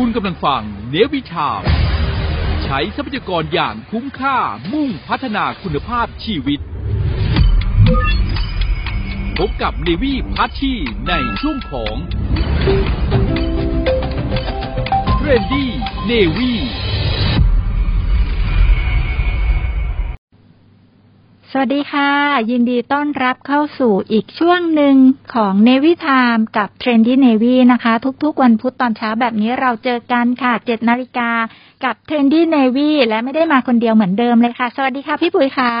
คุณกำลังฟังเนวิชามใช้ทรัพยากรอย่างคุ้มค่ามุ่งพัฒนาคุณภาพชีวิต พบกับเนวีพัชชีในช่วงของเรนดี้เนวี่ สวัสดีค่ะ ยินดีต้อนรับเข้าสู่อีกช่วงหนึ่งของ Navy Time กับ Trendy Navy นะคะ ทุกๆ วันพุธตอนเช้าแบบนี้เราเจอกันค่ะ7นาฬิกากับ Trendy Navy และไม่ได้มาคนเดียวเหมือนเดิมเลยค่ะ สวัสดีค่ะพี่ปุ๋ยค่ะ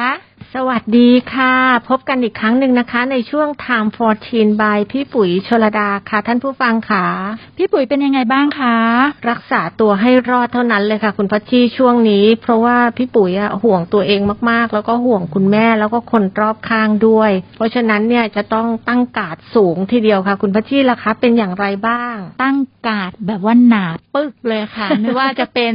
สวัสดีค่ะ พบกันอีกครั้งหนึ่งนะคะ ในช่วง Time 14 by พี่ปุ๋ยชลดาค่ะ ท่านผู้ฟังค่ะ พี่ปุ๋ยเป็นยังไงบ้างคะรักษาตัวให้รอดเท่านั้นเลยค่ะ คุณพัชชีช่วงนี้ เพราะว่าพี่ปุ๋ยอะห่วงตัวเองมากๆ แล้วก็ห่วงคุณแม่แล้วก็คนรอบข้างด้วย เพราะฉะนั้นเนี่ยจะต้องตั้งการ์ดสูงทีเดียวค่ะ คุณพัชชีล่ะคะ เป็นอย่างไรบ้าง ตั้งการ์ดแบบว่าหนาปึกเลยค่ะ ไม่ว่าจะเป็น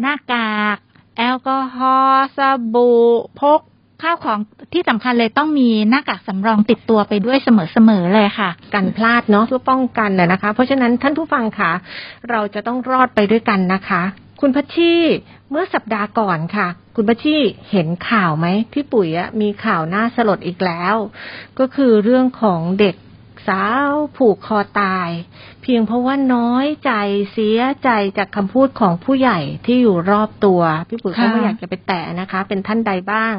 หน้ากากแอลกอฮอล์สบู่พก ข้าวของที่สำคัญเลยต้องมีหน้ากากสำรองติดตัวไปด้วยเสมอๆเลยค่ะ กันพลาดเนาะเพื่อป้องกันนะคะ เพราะฉะนั้นท่านผู้ฟังค่ะเราจะต้องรอดไปด้วยกันนะคะ คุณพัชชีเมื่อสัปดาห์ก่อนค่ะ คุณพัชชีเห็นข่าวไหมพี่ปุ๋ยมีข่าวน่าสลดอีกแล้ว ก็คือเรื่องของเด็ก สาวผูกคอตาย เพียงเพราะว่าน้อยใจเสียใจจากคำพูดของผู้ใหญ่ที่อยู่รอบตัว พี่ปุ๋ยก็ไม่อยากจะไปแตะนะคะ เป็นท่านใดบ้าง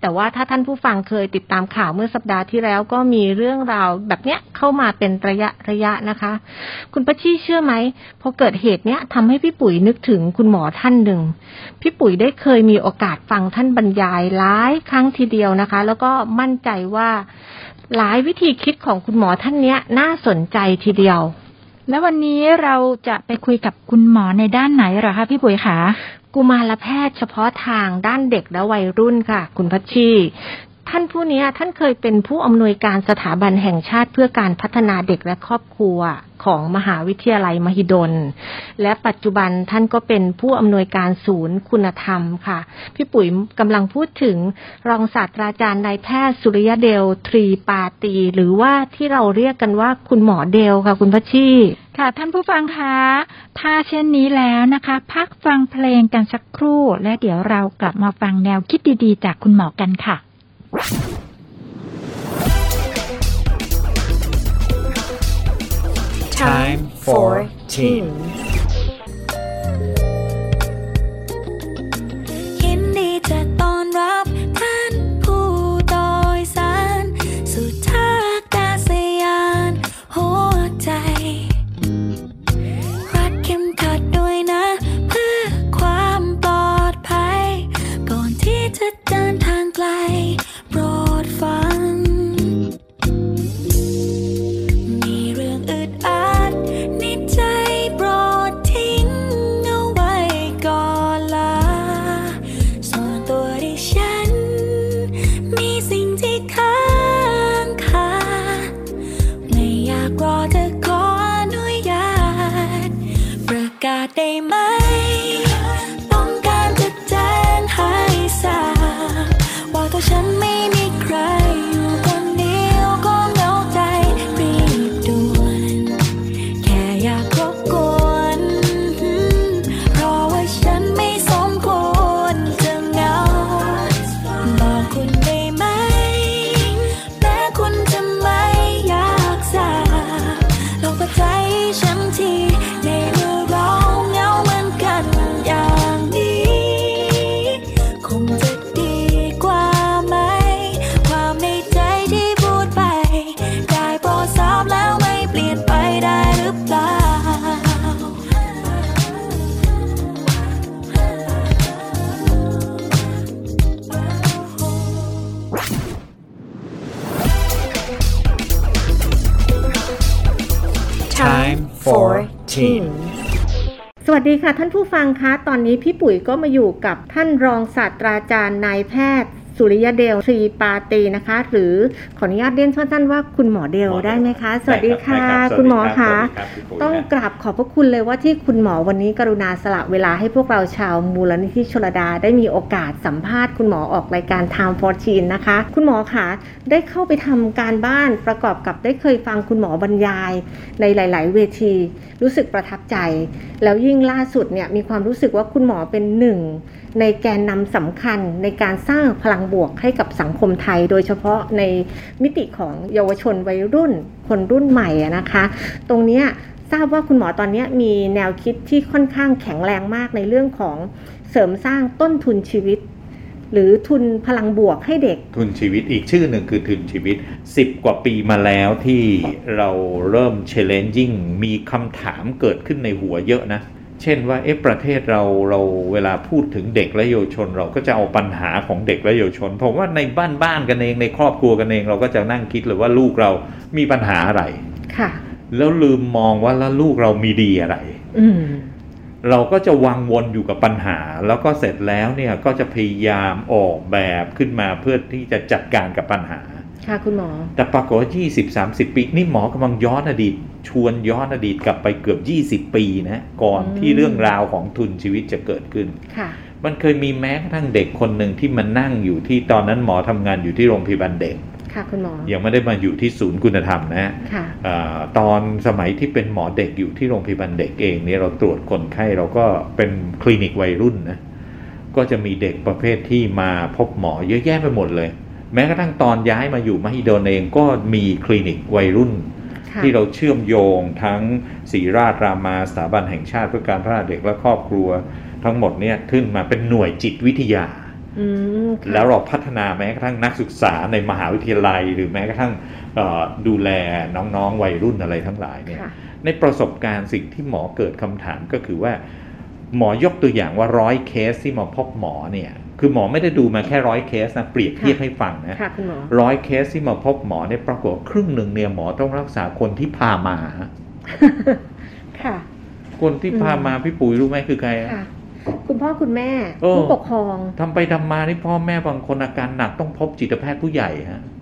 แต่ว่าถ้าท่านผู้ฟังเคยติดตามข่าวเมื่อสัปดาห์ที่แล้วก็มีเรื่องราวแบบเนี้ยเข้ามาเป็นระยะระยะนะคะ คุณปชชี่เชื่อไหมพอเกิดเหตุเนี้ยทำให้พี่ปุ๋ยนึกถึงคุณหมอท่านหนึ่งพี่ปุ๋ยได้เคยมีโอกาสฟังท่านบรรยายหลายครั้งทีเดียวนะคะ แล้วก็มั่นใจว่า หลายวิธีคิดของคุณหมอท่านเนี้ยน่าสนใจทีเดียว แล้ววันนี้เราจะไปคุยกับคุณหมอในด้านไหนเหรอคะพี่ปุ๋ยคะกุมารแพทย์เฉพาะทางด้านเด็กและวัยรุ่นค่ะ คุณพัชชี ท่านผู้นี้ท่านเคยเป็นผู้อำนวยการสถาบันแห่งชาติเพื่อการพัฒนาเด็กและครอบครัวของมหาวิทยาลัยมหิดล และปัจจุบันท่านก็เป็นผู้อำนวยการศูนย์คุณธรรมค่ะ พี่ปุ๋ยกำลังพูดถึงรองศาสตราจารย์นายแพทย์สุริยเดลทรีปาตี หรือว่าที่เราเรียกกันว่าคุณหมอเดลค่ะ คุณพัชชีค่ะ ท่านผู้ฟังคะถ้าเช่นนี้แล้วนะคะ พักฟังเพลงกันสักครู่ และเดี๋ยวเรากลับมาฟังแนวคิดดีๆ จากคุณหมอกันค่ะ Time for Teen. Time for team สวัสดีค่ะท่านผู้ฟังคะ ตอนนี้พี่ปุ๋ยก็มาอยู่กับท่านรองศาสตราจารย์นายแพทย์ สุริยเดลทรีปาตีนะคะ หรือขออนุญาตเรียนสั้นๆว่าคุณหมอเดลได้ไหมคะ สวัสดีค่ะได้รับคุณหมอสวัสดีคะรับสวัสดีรับพี่ปุ๋ยต้องนะกราบขอบพระคุณเลยว่าที่คุณหมอวันนี้กรุณาสละเวลาให้พวกเราชาวมูลนิธิชลดาได้มีโอกาสสัมภาษณ์คุณหมอออกรายการ Time for Teen นะคะ คุณหมอคะได้เข้าไปทำการบ้านประกอบกับได้เคยฟังคุณหมอบรรยาย ในหลาย ๆ เวที รู้สึกประทับใจ แล้วยิ่งล่าสุดเนี่ยมีความรู้สึกว่าคุณหมอเป็นหนึ่งในแกนนำสำคัญในการสร้างพลังบวกให้กับสังคมไทย โดยเฉพาะในมิติของเยาวชนวัยรุ่น คนรุ่นใหม่นะคะ ตรงนี้ทราบว่าคุณหมอตอนนี้มีแนวคิดที่ค่อนข้างแข็งแรงมากในเรื่องของเสริมสร้างต้นทุนชีวิต หรือทุนพลังบวกให้เด็ก ทุนชีวิตอีกชื่อหนึ่งคือทุนชีวิต 10 กว่าปีมาแล้วที่เราเริ่ม challenging มีคำถามเกิดขึ้นในหัวเยอะนะ เช่นว่าเอ๊ะประเทศเราเราเวลาพูดถึงเด็กและเยาวชน เราก็จะเอาปัญหาของเด็กและเยาวชน ผมว่าในบ้านบ้านๆกันเองในครอบครัวกันเอง เราก็จะนั่งคิดเลยว่าลูกเรามีปัญหาอะไรค่ะแล้วลืมมองว่าแล้วลูกเรามีดีอะไรอืมเราก็จะวังวนอยู่กับปัญหา แล้วก็เสร็จแล้วเนี่ยก็จะพยายามออกแบบขึ้นมาเพื่อที่จะจัดการกับปัญหา ค่ะคุณหมอ แต่ปรากฏว่า20 30ปี นี่หมอกำลังย้อนอดีต ชวนย้อนอดีตกลับไปเกือบ20ปีนะก่อนอืมที่เรื่องราวของทุนชีวิตจะเกิดขึ้นค่ะมันเคยมีแม้กระทั่งเด็กคนหนึ่งที่มานั่งอยู่ที่ตอนนั้นหมอทำงานอยู่ที่โรงพยาบาลเด็กค่ะคุณหมอยังไม่ได้มาอยู่ที่ศูนย์คุณธรรมนะค่ะอาตอนสมัยที่เป็นหมอเด็กอยู่ที่โรงพยาบาลเด็กเองเนี่ยเราตรวจคนไข้เราก็เป็นคลินิกวัยรุ่นนะก็จะมีเด็กประเภทที่มาพบหมอเยอะแยะไปหมดเลย แม้กระทั่งตอนย้ายมาอยู่มหิดลเองก็มีคลินิกวัยรุ่นค่ะที่เราเชื่อมโยงทั้งศรีราชรามาสถาบันแห่งชาติเพื่อการพัฒนาเด็กและครอบครัว ทั้งหมดเนี่ยขึ้นมาเป็นหน่วยจิตวิทยาอืมค่ะแล้วเราพัฒนาแม้กระทั่งนักศึกษาในมหาวิทยาลัย หรือแม้กระทั่งเอ่อดูแลน้องๆวัยรุ่นอะไรทั้งหลายเนี่ยค่ะในประสบการณ์สิ่งที่หมอเกิดคำถามก็คือว่า หมอยกตัวอย่างว่าร้อยเคสที่มาพบหมอเนี่ย คือหมอไม่ได้ดูมาแค่ร้อยเคสนะเปรียบเทียบให้ฟังนะค่ะคุณหมอร้อยเคสที่มาพบหมอเนี่ยปรากฏว่าครึ่งหนึ่งเนี่ยหมอต้องรักษาคนที่พามาฮะค่ะ คนที่พามาพี่ปุ๋ยรู้ไหมคือใครอะค่ะคุณพ่อคุณแม่โอ้ผู้ปกครองทำไปทำมานี่พ่อแม่บางคนอาการหนักต้องพบจิตแพทย์ผู้ใหญ่ฮะอืม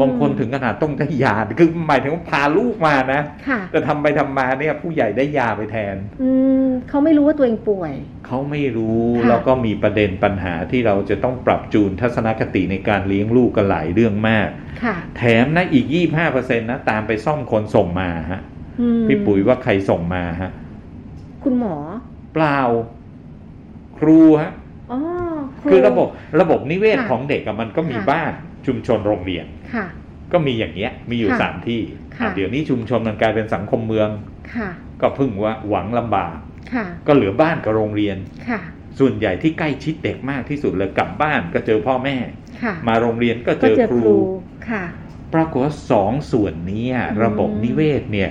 บางคนถึงขนาดต้องได้ยาคือหมายถึงว่าพาลูกมานะค่ะแต่ทำไปทำมาเนี่ยผู้ใหญ่ได้ยาไปแทน อืมเขาไม่รู้ว่าตัวเองป่วย เขาไม่รู้ค่ะแล้วก็มีประเด็นปัญหาที่เราจะต้องปรับจูนทัศนคติในการเลี้ยงลูกกันหลายเรื่องมากค่ะแถมนะอีก25%นะตามไปซ่อมคนส่งมาฮะอืมพี่ปุ๋ยว่าใครส่งมาฮะ คุณหมอ เปล่า ครูฮะอ๋อคือระบบระบบนิเวศค่ะของเด็กอะมันก็มีค่ะบ้าน ชุมชนโรงเรียนค่ะก็มีอย่างเงี้ยมีอยู่ค่ะสามที่ค่ะอะเดี๋ยวนี้ชุมชนมันกลายเป็นสังคมเมืองค่ะก็พึ่งว่าหวังลำบากค่ะก็เหลือบ้านกับโรงเรียนค่ะส่วนใหญ่ที่ใกล้ชิดเด็กมากที่สุดเลยกลับบ้านก็เจอพ่อแม่ค่ะมาโรงเรียนก็เจก็อเจอคครูรูค่ะปรากฏว่าสองส่วนเนี้ยอืมระบบนิเวศเนี่ย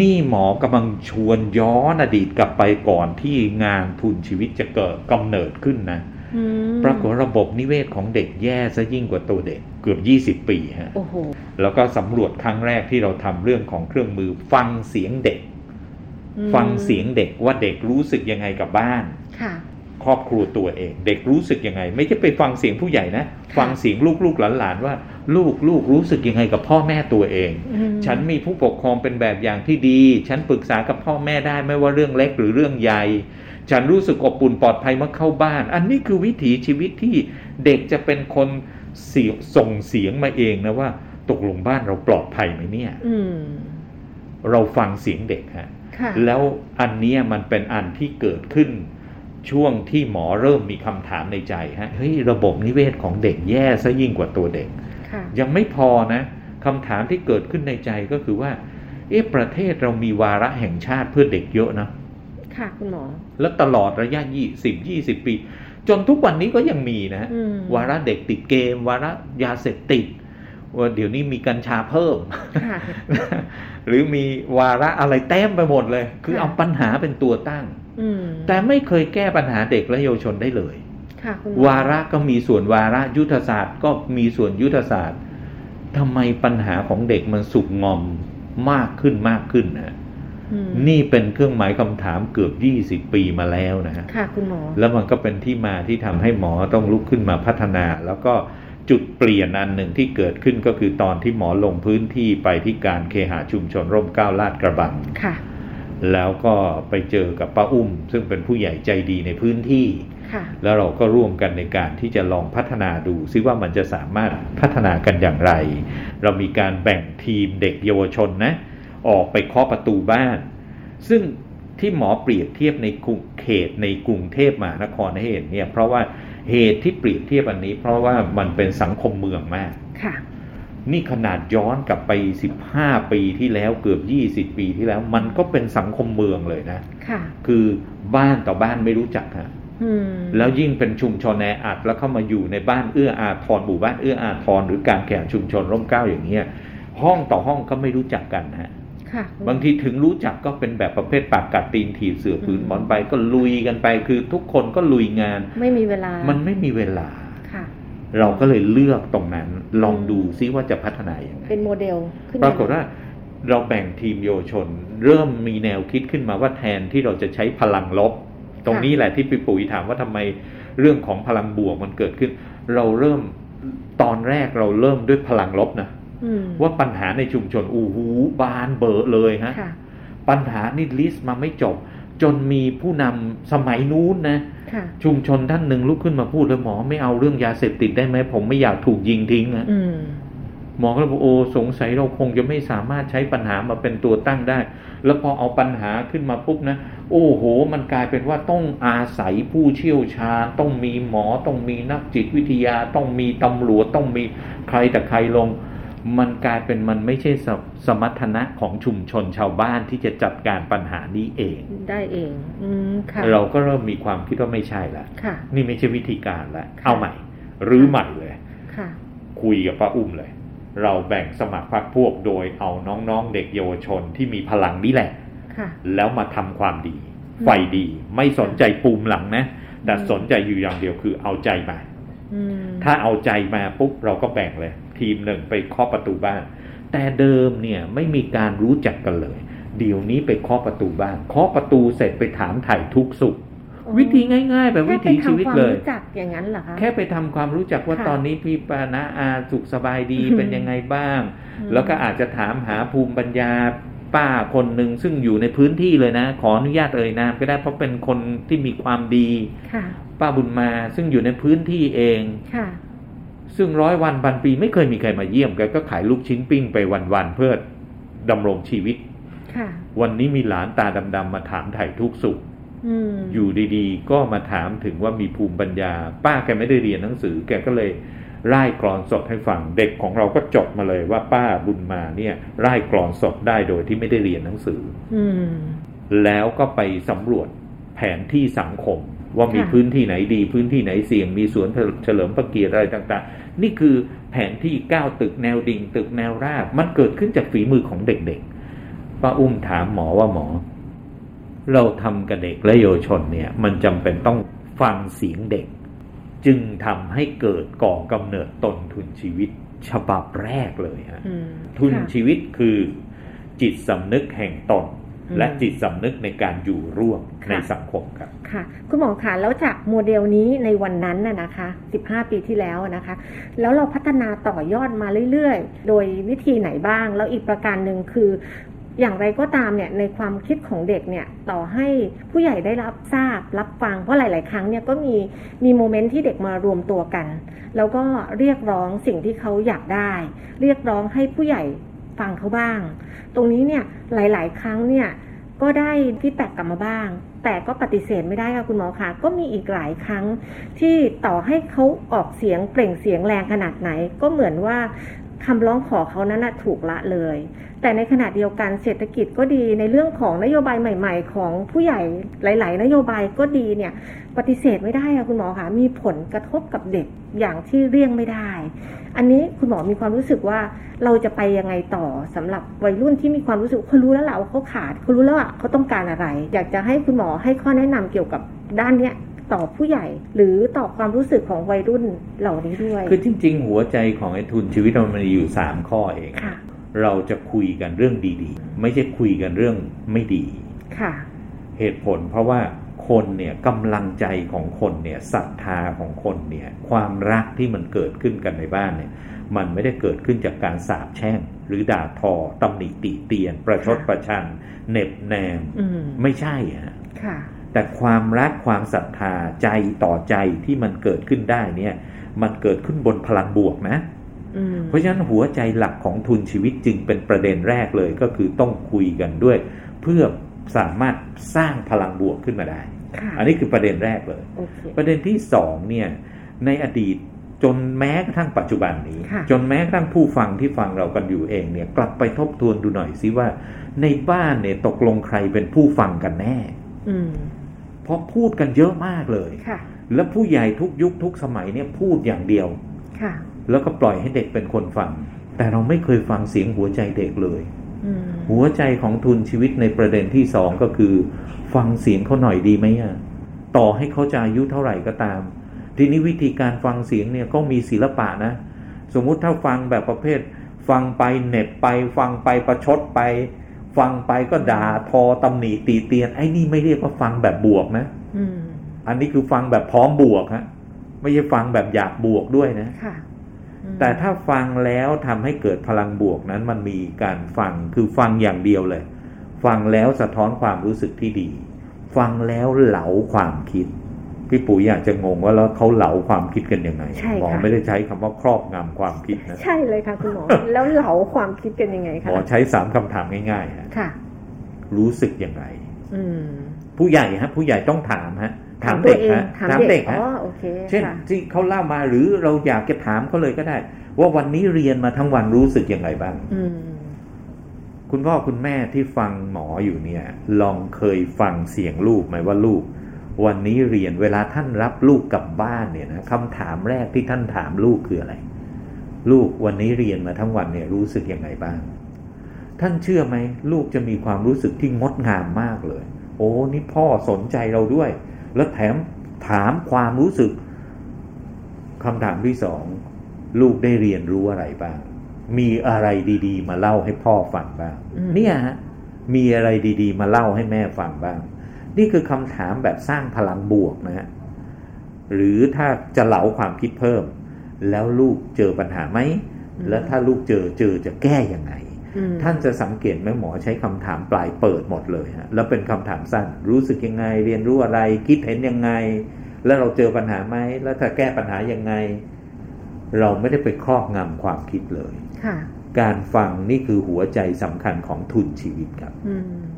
นี่หมอกำลังชวนย้อนอดีตกลับไปก่อนที่งานทุนชีวิตจะเกิดกำเนิดขึ้นนะอืม ปรากฏระบบนิเวศของเด็กแย่ซะยิ่งกว่าตัวเด็กเกือบ 20 ปีฮะโอ้โหแล้วก็สำรวจครั้งแรกที่เราทำเรื่องของเครื่องมือฟังเสียงเด็กอืมฟังเสียงเด็กว่าเด็กรู้สึกยังไงกับบ้านค่ะครอบครัวตัวเอง เด็กรู้สึกยังไง ไม่ใช่ไปฟังเสียงผู้ใหญ่นะ ฟังเสียงลูกลูกหลานๆว่า ลูกลูกรู้สึกยังไงกับพ่อแม่ตัวเองอืมฉันมีผู้ปกครองเป็นแบบอย่างที่ดี ฉันปรึกษากับพ่อแม่ได้ไม่ว่าเรื่องเล็กหรือเรื่องใหญ่ ฉันรู้สึกอบอุ่นปลอดภัยเมื่อเข้าบ้าน อันนี้คือวิถีชีวิตที่เด็กจะเป็นคนเสียส่งเสียงมาเองนะว่า ตกลงบ้านเราปลอดภัยไหมเนี่ยอืมเราฟังเสียงเด็กฮะค่ะแล้วอันเนี้ยมันเป็นอันที่เกิดขึ้น ช่วงที่หมอเริ่มมีคำถามในใจฮะเฮ้ยระบบนิเวศของเด็กแย่ซะยิ่งกว่าตัวเด็กค่ะยังไม่พอนะคำถามที่เกิดขึ้นในใจก็คือว่า เอ๊ะประเทศเรามีวาระแห่งชาติเพื่อเด็กเยอะนะ ค่ะคุณหมอ แล้วตลอดระยะยี่สิบยี่สิบปี จนทุกวันนี้ก็ยังมีนะอืมวาระเด็กติดเกม วาระยาเสพติดว่าเดี๋ยวนี้มีกัญชาเพิ่มค่ะหรือมีวาระอะไรเต็มไปหมดเลย คือค่ะเอาปัญหาเป็นตัวตั้งอืมแต่ไม่เคยแก้ปัญหาเด็กและเยาวชนได้เลยค่ะคุณหมอวาระก็มีส่วนวาระยุทธศาสตร์ ก็มีส่วนยุทธศาสตร์ทำไมปัญหาของเด็กมันสุกงอมมากขึ้นมากขึ้นนะอืม นี่เป็นเครื่องหมายคำถามเกือบ20ปีมาแล้วนะฮะค่ะคุณหมอ แล้วมันก็เป็นที่มาที่ทำให้หมอต้องลุกขึ้นมาพัฒนา แล้วก็จุดเปลี่ยนอันหนึ่งที่เกิดขึ้นก็คือตอนที่หมอลงพื้นที่ไปที่การเคหะชุมชนร่มเกล้าลาดกระบังค่ะ แล้วก็ไปเจอกับป้าอุ้ม ซึ่งเป็นผู้ใหญ่ใจดีในพื้นที่ค่ะแล้วเราก็ร่วมกันในการที่จะลองพัฒนาดูซิว่ามันจะสามารถพัฒนากันอย่างไร เรามีการแบ่งทีมเด็กเยาวชนนะ ออกไปเคาะประตูบ้าน ซึ่งที่หมอเปรียบเทียบในกรุงเขตในกรุงเทพมหานครให้เห็นเนี่ยเพราะว่าเหตุที่เปรียบเทียบอันนี้ เพราะว่ามันเป็นสังคมเมืองมากค่ะนี่ขนาดย้อนกลับไป 15 ปีที่แล้วเกือบ 20 ปีที่แล้ว มันก็เป็นสังคมเมืองเลยนะค่ะคือบ้านต่อบ้านไม่รู้จักฮะอืมแล้วยิ่งเป็นชุมชนแออัดแล้วเข้ามาอยู่ในบ้านเอื้ออาทรหมู่บ้านเอื้ออาทรหรือการแข่งชุมชนร่มเกล้าอย่างเงี้ยห้องต่อห้องก็ไม่รู้จักกันฮะค่ะ บางทีถึงรู้จักก็เป็นแบบประเภทปากกัดตีนถีบเสือผืนหมอนใบก็ลุยกันไป คือทุกคนก็ลุยงาน ไม่มีเวลา มันไม่มีเวลาค่ะเราก็เลยเลือกตรงนั้น ลองดูซิว่าจะพัฒนาอย่างไงเป็นโมเดลขึ้นมปรากฏว่าเราแบ่งทีมเยาวชน เริ่มมีแนวคิดขึ้นมาว่าแทนที่เราจะใช้พลังลบ ตรงนี้แหละที่พี่ปุ๋ยถามว่าทำไมเรื่องของพลังบวกมันเกิดขึ้น เราเริ่มตอนแรกเราเริ่มด้วยพลังลบนะอืม ว่าปัญหาในชุมชนอู้หูบานเบอร์เลยฮะค่ะปัญหานี่ลิสต์มาไม่จบ จนมีผู้นำสมัยนู้นนะค่ะชุมชนท่านหนึ่งลุกขึ้นมาพูดเลยหมอไม่เอาเรื่องยาเสพติดได้ไหมผมไม่อยากถูกยิงทิ้งนะอืมหมอก็เลยบอกโอ้สงสัยเราคงจะไม่สามารถใช้ปัญหามาเป็นตัวตั้งได้ แล้วพอเอาปัญหาขึ้นมาปุ๊บนะ โอ้โห มันกลายเป็นว่าต้องอาศัยผู้เชี่ยวชาญ ต้องมีหมอต้องมีนักจิตวิทยา ต้องมีตำรวจต้องมีใครแต่ใครลง มันกลายเป็นมันไม่ใช่สสมรรถนะของชุมชนชาวบ้านที่จะจัดการปัญหานี้เอง ได้เองอืมค่ะเราก็เริ่มมีความคิดว่าไม่ใช่ละค่ะ นี่ไม่ใช่วิธีการละค่ะเอาใหม่รื้อใหม่เลยค่ะ คุยกับป้าอุ้มเลย เราแบ่งสมัครพรรคพวกโดยเอาน้องๆเด็กเยาวชนที่มีพลังนี่แหละค่ะ แล้วมาทำความดีอืมไฟดีไม่สนใจปูมหลังนะแต่อืมสนใจอยู่อย่างเดียวคือเอาใจมาอืมถ้าเอาใจมาปุ๊บเราก็แบ่งเลย ทีมหนึ่งไปเคาะประตูบ้าน แต่เดิมเนี่ยไม่มีการรู้จักกันเลย เดี๋ยวนี้ไปเคาะประตูบ้านเคาะประตูเสร็จไปถามถ่ายทุกข์สุขอ๋อวิธีง่ายๆ แบบวิถีชีวิตเลยแค่ไปทำความรู้จักอย่างนั้นเหรอคะแค่ไปทำความรู้จักว่าค่ะตอนนี้พี่ปานะอาสุขสบายดีอืมเป็นยังไงบ้างอืมแล้วก็อาจจะถามหาภูมิปัญญาป้าคนหนึ่งซึ่งอยู่ในพื้นที่เลยนะ ขออนุญาตเอ่ยนามก็ได้เพราะเป็นคนที่มีความดีค่ะป้าบุญมาซึ่งอยู่ในพื้นที่เองค่ะ ซึ่งร้อยวันพันปีไม่เคยมีใครมาเยี่ยมแกก็ขายลูกชิ้นปิ้งไปวันๆเพื่อดำรงชีวิตค่ะวันนี้มีหลานตาดำๆมาถามไถ่ทุกข์สุขอืมอยู่ดีๆ ก็มาถามถึงว่ามีภูมิปัญญา ป้าแกไม่ได้เรียนหนังสือ แกก็เลยร่ายกรอนสดให้ฟังเด็กของเราก็จดมาเลยว่าป้าบุญมาเนี่ยร่ายกรอนสดได้โดยที่ไม่ได้เรียนหนังสือ อืมแล้วก็ไปสำรวจแผนที่สังคม ว่ามีค่ะพื้นที่ไหนดี พื้นที่ไหนเสี่ยงมีสวนเฉลิมพระเกียรติอะไรต่างๆ นี่คือแผนที่ก้าวตึกแนวดิ่ง ตึกแนวราบ มันเกิดขึ้นจากฝีมือของเด็กๆป้าอุ้มถามหมอว่าหมอ เราทำกับเด็กและเยาวชนเนี่ย มันจำเป็นต้องฟังเสียงเด็ก จึงทำให้เกิดก่อกำเนิดตนทุนชีวิตฉบับแรกเลยฮะอืมทุนค่ะชีวิตคือจิตสำนึกแห่งตนอืม และจิตสำนึกในการอยู่ร่วมค่ะในสังคมครับค่ะ คุณหมอคะแล้วจากโมเดลนี้ในวันนั้นน่ะนะคะ 15 ปีที่แล้วนะคะ แล้วเราพัฒนาต่อยอดมาเรื่อยๆ โดยวิธีไหนบ้าง แล้วอีกประการหนึ่งคืออย่างไรก็ตามเนี่ยในความคิดของเด็กเนี่ยต่อให้ผู้ใหญ่ได้รับทราบรับฟังเพราะหลาย ๆ ครั้งเนี่ยก็มีมี moment ที่เด็กมารวมตัวกัน แล้วก็เรียกร้องสิ่งที่เขาอยากได้ เรียกร้องให้ผู้ใหญ่ ฟังเขาบ้าง ตรงนี้เนี่ยหลาย ๆ ครั้งเนี่ยก็ได้ feedback กลับมาบ้าง แต่ก็ปฏิเสธไม่ได้ค่ะคุณหมอคะก็มีอีกหลายครั้งที่ต่อให้เขาออกเสียงเปล่งเสียงแรงขนาดไหน ก็เหมือนว่า คำร้องขอเขานั้นนะถูกละเลย แต่ในขณะเดียวกันเศรษฐกิจก็ดีในเรื่องของนโยบายใหม่ ๆ ของผู้ใหญ่หลาย ๆ นโยบายก็ดีเนี่ยปฏิเสธไม่ได้ค่ะคุณหมอคะมีผลกระทบกับเด็กอย่างที่เลี่ยงไม่ได้ อันนี้คุณหมอมีความรู้สึกว่าเราจะไปยังไงต่อสำหรับวัยรุ่นที่มีความรู้สึกเขารู้แล้วแหละว่าเขาขาดเขารู้แล้วว่าเขาต้องการอะไร อยากจะให้คุณหมอให้ข้อแนะนำเกี่ยวกับด้านเนี้ย ต่อผู้ใหญ่ หรือต่อความรู้สึกของวัยรุ่นเหล่านี้ด้วย คือจริง ๆ หัวใจของไอ้ทุนชีวิตมันมีอยู่สามข้อเองค่ะเราจะคุยกันเรื่องดีๆ ไม่ใช่คุยกันเรื่องไม่ดีค่ะ เหตุผลเพราะว่าคนเนี่ยกำลังใจของคนเนี่ยศรัทธาของคนเนี่ยความรักที่มันเกิดขึ้นกันในบ้านเนี่ยมันไม่ได้เกิดขึ้นจากการสาบแช่ง หรือด่าทอตำหนิติเตียน ประชดประชันเหน็บแนมอืมไม่ใช่ฮะค่ะ แต่ความรักความศรัทธาใจต่อใจที่มันเกิดขึ้นได้เนี่ย มันเกิดขึ้นบนพลังบวกนะอืมเพราะฉะนั้นหัวใจหลักของทุนชีวิตจึงเป็นประเด็นแรกเลยก็คือต้องคุยกันด้วย เพื่อสามารถสร้างพลังบวกขึ้นมาได้ค่ะอันนี้คือประเด็นแรกเลยโอเคประเด็นที่สองเนี่ยในอดีตจนแม้กระทั่งปัจจุบันนี้ค่ะจนแม้กระทั่งผู้ฟังที่ฟังเรากันอยู่เองเนี่ยกลับไปทบทวนดูหน่อยสิว่า ในบ้านเนี่ยตกลงใครเป็นผู้ฟังกันแน่อืม เพราะพูดกันเยอะมากเลยค่ะแล้วผู้ใหญ่ทุกยุคทุกสมัยเนี่ยพูดอย่างเดียวค่ะแล้วก็ปล่อยให้เด็กเป็นคนฟัง แต่เราไม่เคยฟังเสียงหัวใจเด็กเลยอืมหัวใจของทุนชีวิตในประเด็นที่สองก็คือ ฟังเสียงเขาหน่อยดีไหมอะต่อให้เขาจะอายุเท่าไหร่ก็ตาม ทีนี้วิธีการฟังเสียงเนี่ยก็มีศิลปะนะ สมมุติถ้าฟังแบบประเภท ฟังไปเหน็บไป ฟังไปประชดไป ฟังไปก็ด่าทอตำหนิตีเตียน ไอ้นี่ไม่เรียกว่าฟังแบบบวกนะอืมอันนี้คือฟังแบบพร้อมบวกฮะไม่ใช่ฟังแบบอยากบวกด้วยนะค่ะอืมแต่ถ้าฟังแล้วทำให้เกิดพลังบวกนั้นมันมีการฟังคือฟังอย่างเดียวเลย ฟังแล้วสะท้อนความรู้สึกที่ดี ฟังแล้วเหลาความคิด พี่ปุ๋ยอยากจะงงว่าแล้วเขาเหลาความคิดกันยังไงใช่หมอค่ะไม่ได้ใช้คำว่าครอบงำความคิดนะ ใช่เลยค่ะคุณหมอ แล้วเหลาความคิดกันยังไงหคะมอใช้สามคำถามง่ายๆฮะค่ะ รู้สึกยังไงอืมผู้ใหญ่ฮะ ผู้ใหญ่ต้องถามฮะ ถามตัเด็วกเองฮะถามเด็กฮะอ๋อโอเคเช่นค่ะที่เขาเล่ามาหรือเราอยากจะถามเขาเลยก็ได้ ว่าวันนี้เรียนมาทั้งวันรู้สึกยังไงบ้างอืมคุณพ่อคุณแม่ที่ฟังหมออยู่เนี่ย ลองเคยฟังเสียงลูกไหมว่าลูก วันนี้เรียนเวลาท่านรับลูกกลับบ้านเนี่ยนะคำถามแรกที่ท่านถามลูกคืออะไร ลูกวันนี้เรียนมาทั้งวันเนี่ยรู้สึกยังไงบ้าง ท่านเชื่อไหมลูกจะมีความรู้สึกที่งดงามมากเลย โอ้นี่พ่อสนใจเราด้วย แล้วแถมถามความรู้สึกคำถามที่สองลูกได้เรียนรู้อะไรบ้าง มีอะไรดีๆ มาเล่าให้พ่อฟังบ้างอืมเนี่ยฮะมีอะไรดีๆ มาเล่าให้แม่ฟังบ้าง นี่คือคำถามแบบสร้างพลังบวกนะฮะหรือถ้าจะเหลาความคิดเพิ่ม แล้วลูกเจอปัญหาไหม แล้วถ้าลูกเจอเจอจะแก้ยังไงอืมท่านจะสังเกตไหมหมอใช้คำถามปลายเปิดหมดเลยฮะแล้วเป็นคำถามสั้น รู้สึกยังไง เรียนรู้อะไร คิดเห็นยังไง แล้วเราเจอปัญหาไหม แล้วถ้าแก้ปัญหายังไง เราไม่ได้ไปครอบงำความคิดเลยค่ะการฟังนี่คือหัวใจสำคัญของทุนชีวิตครับอืม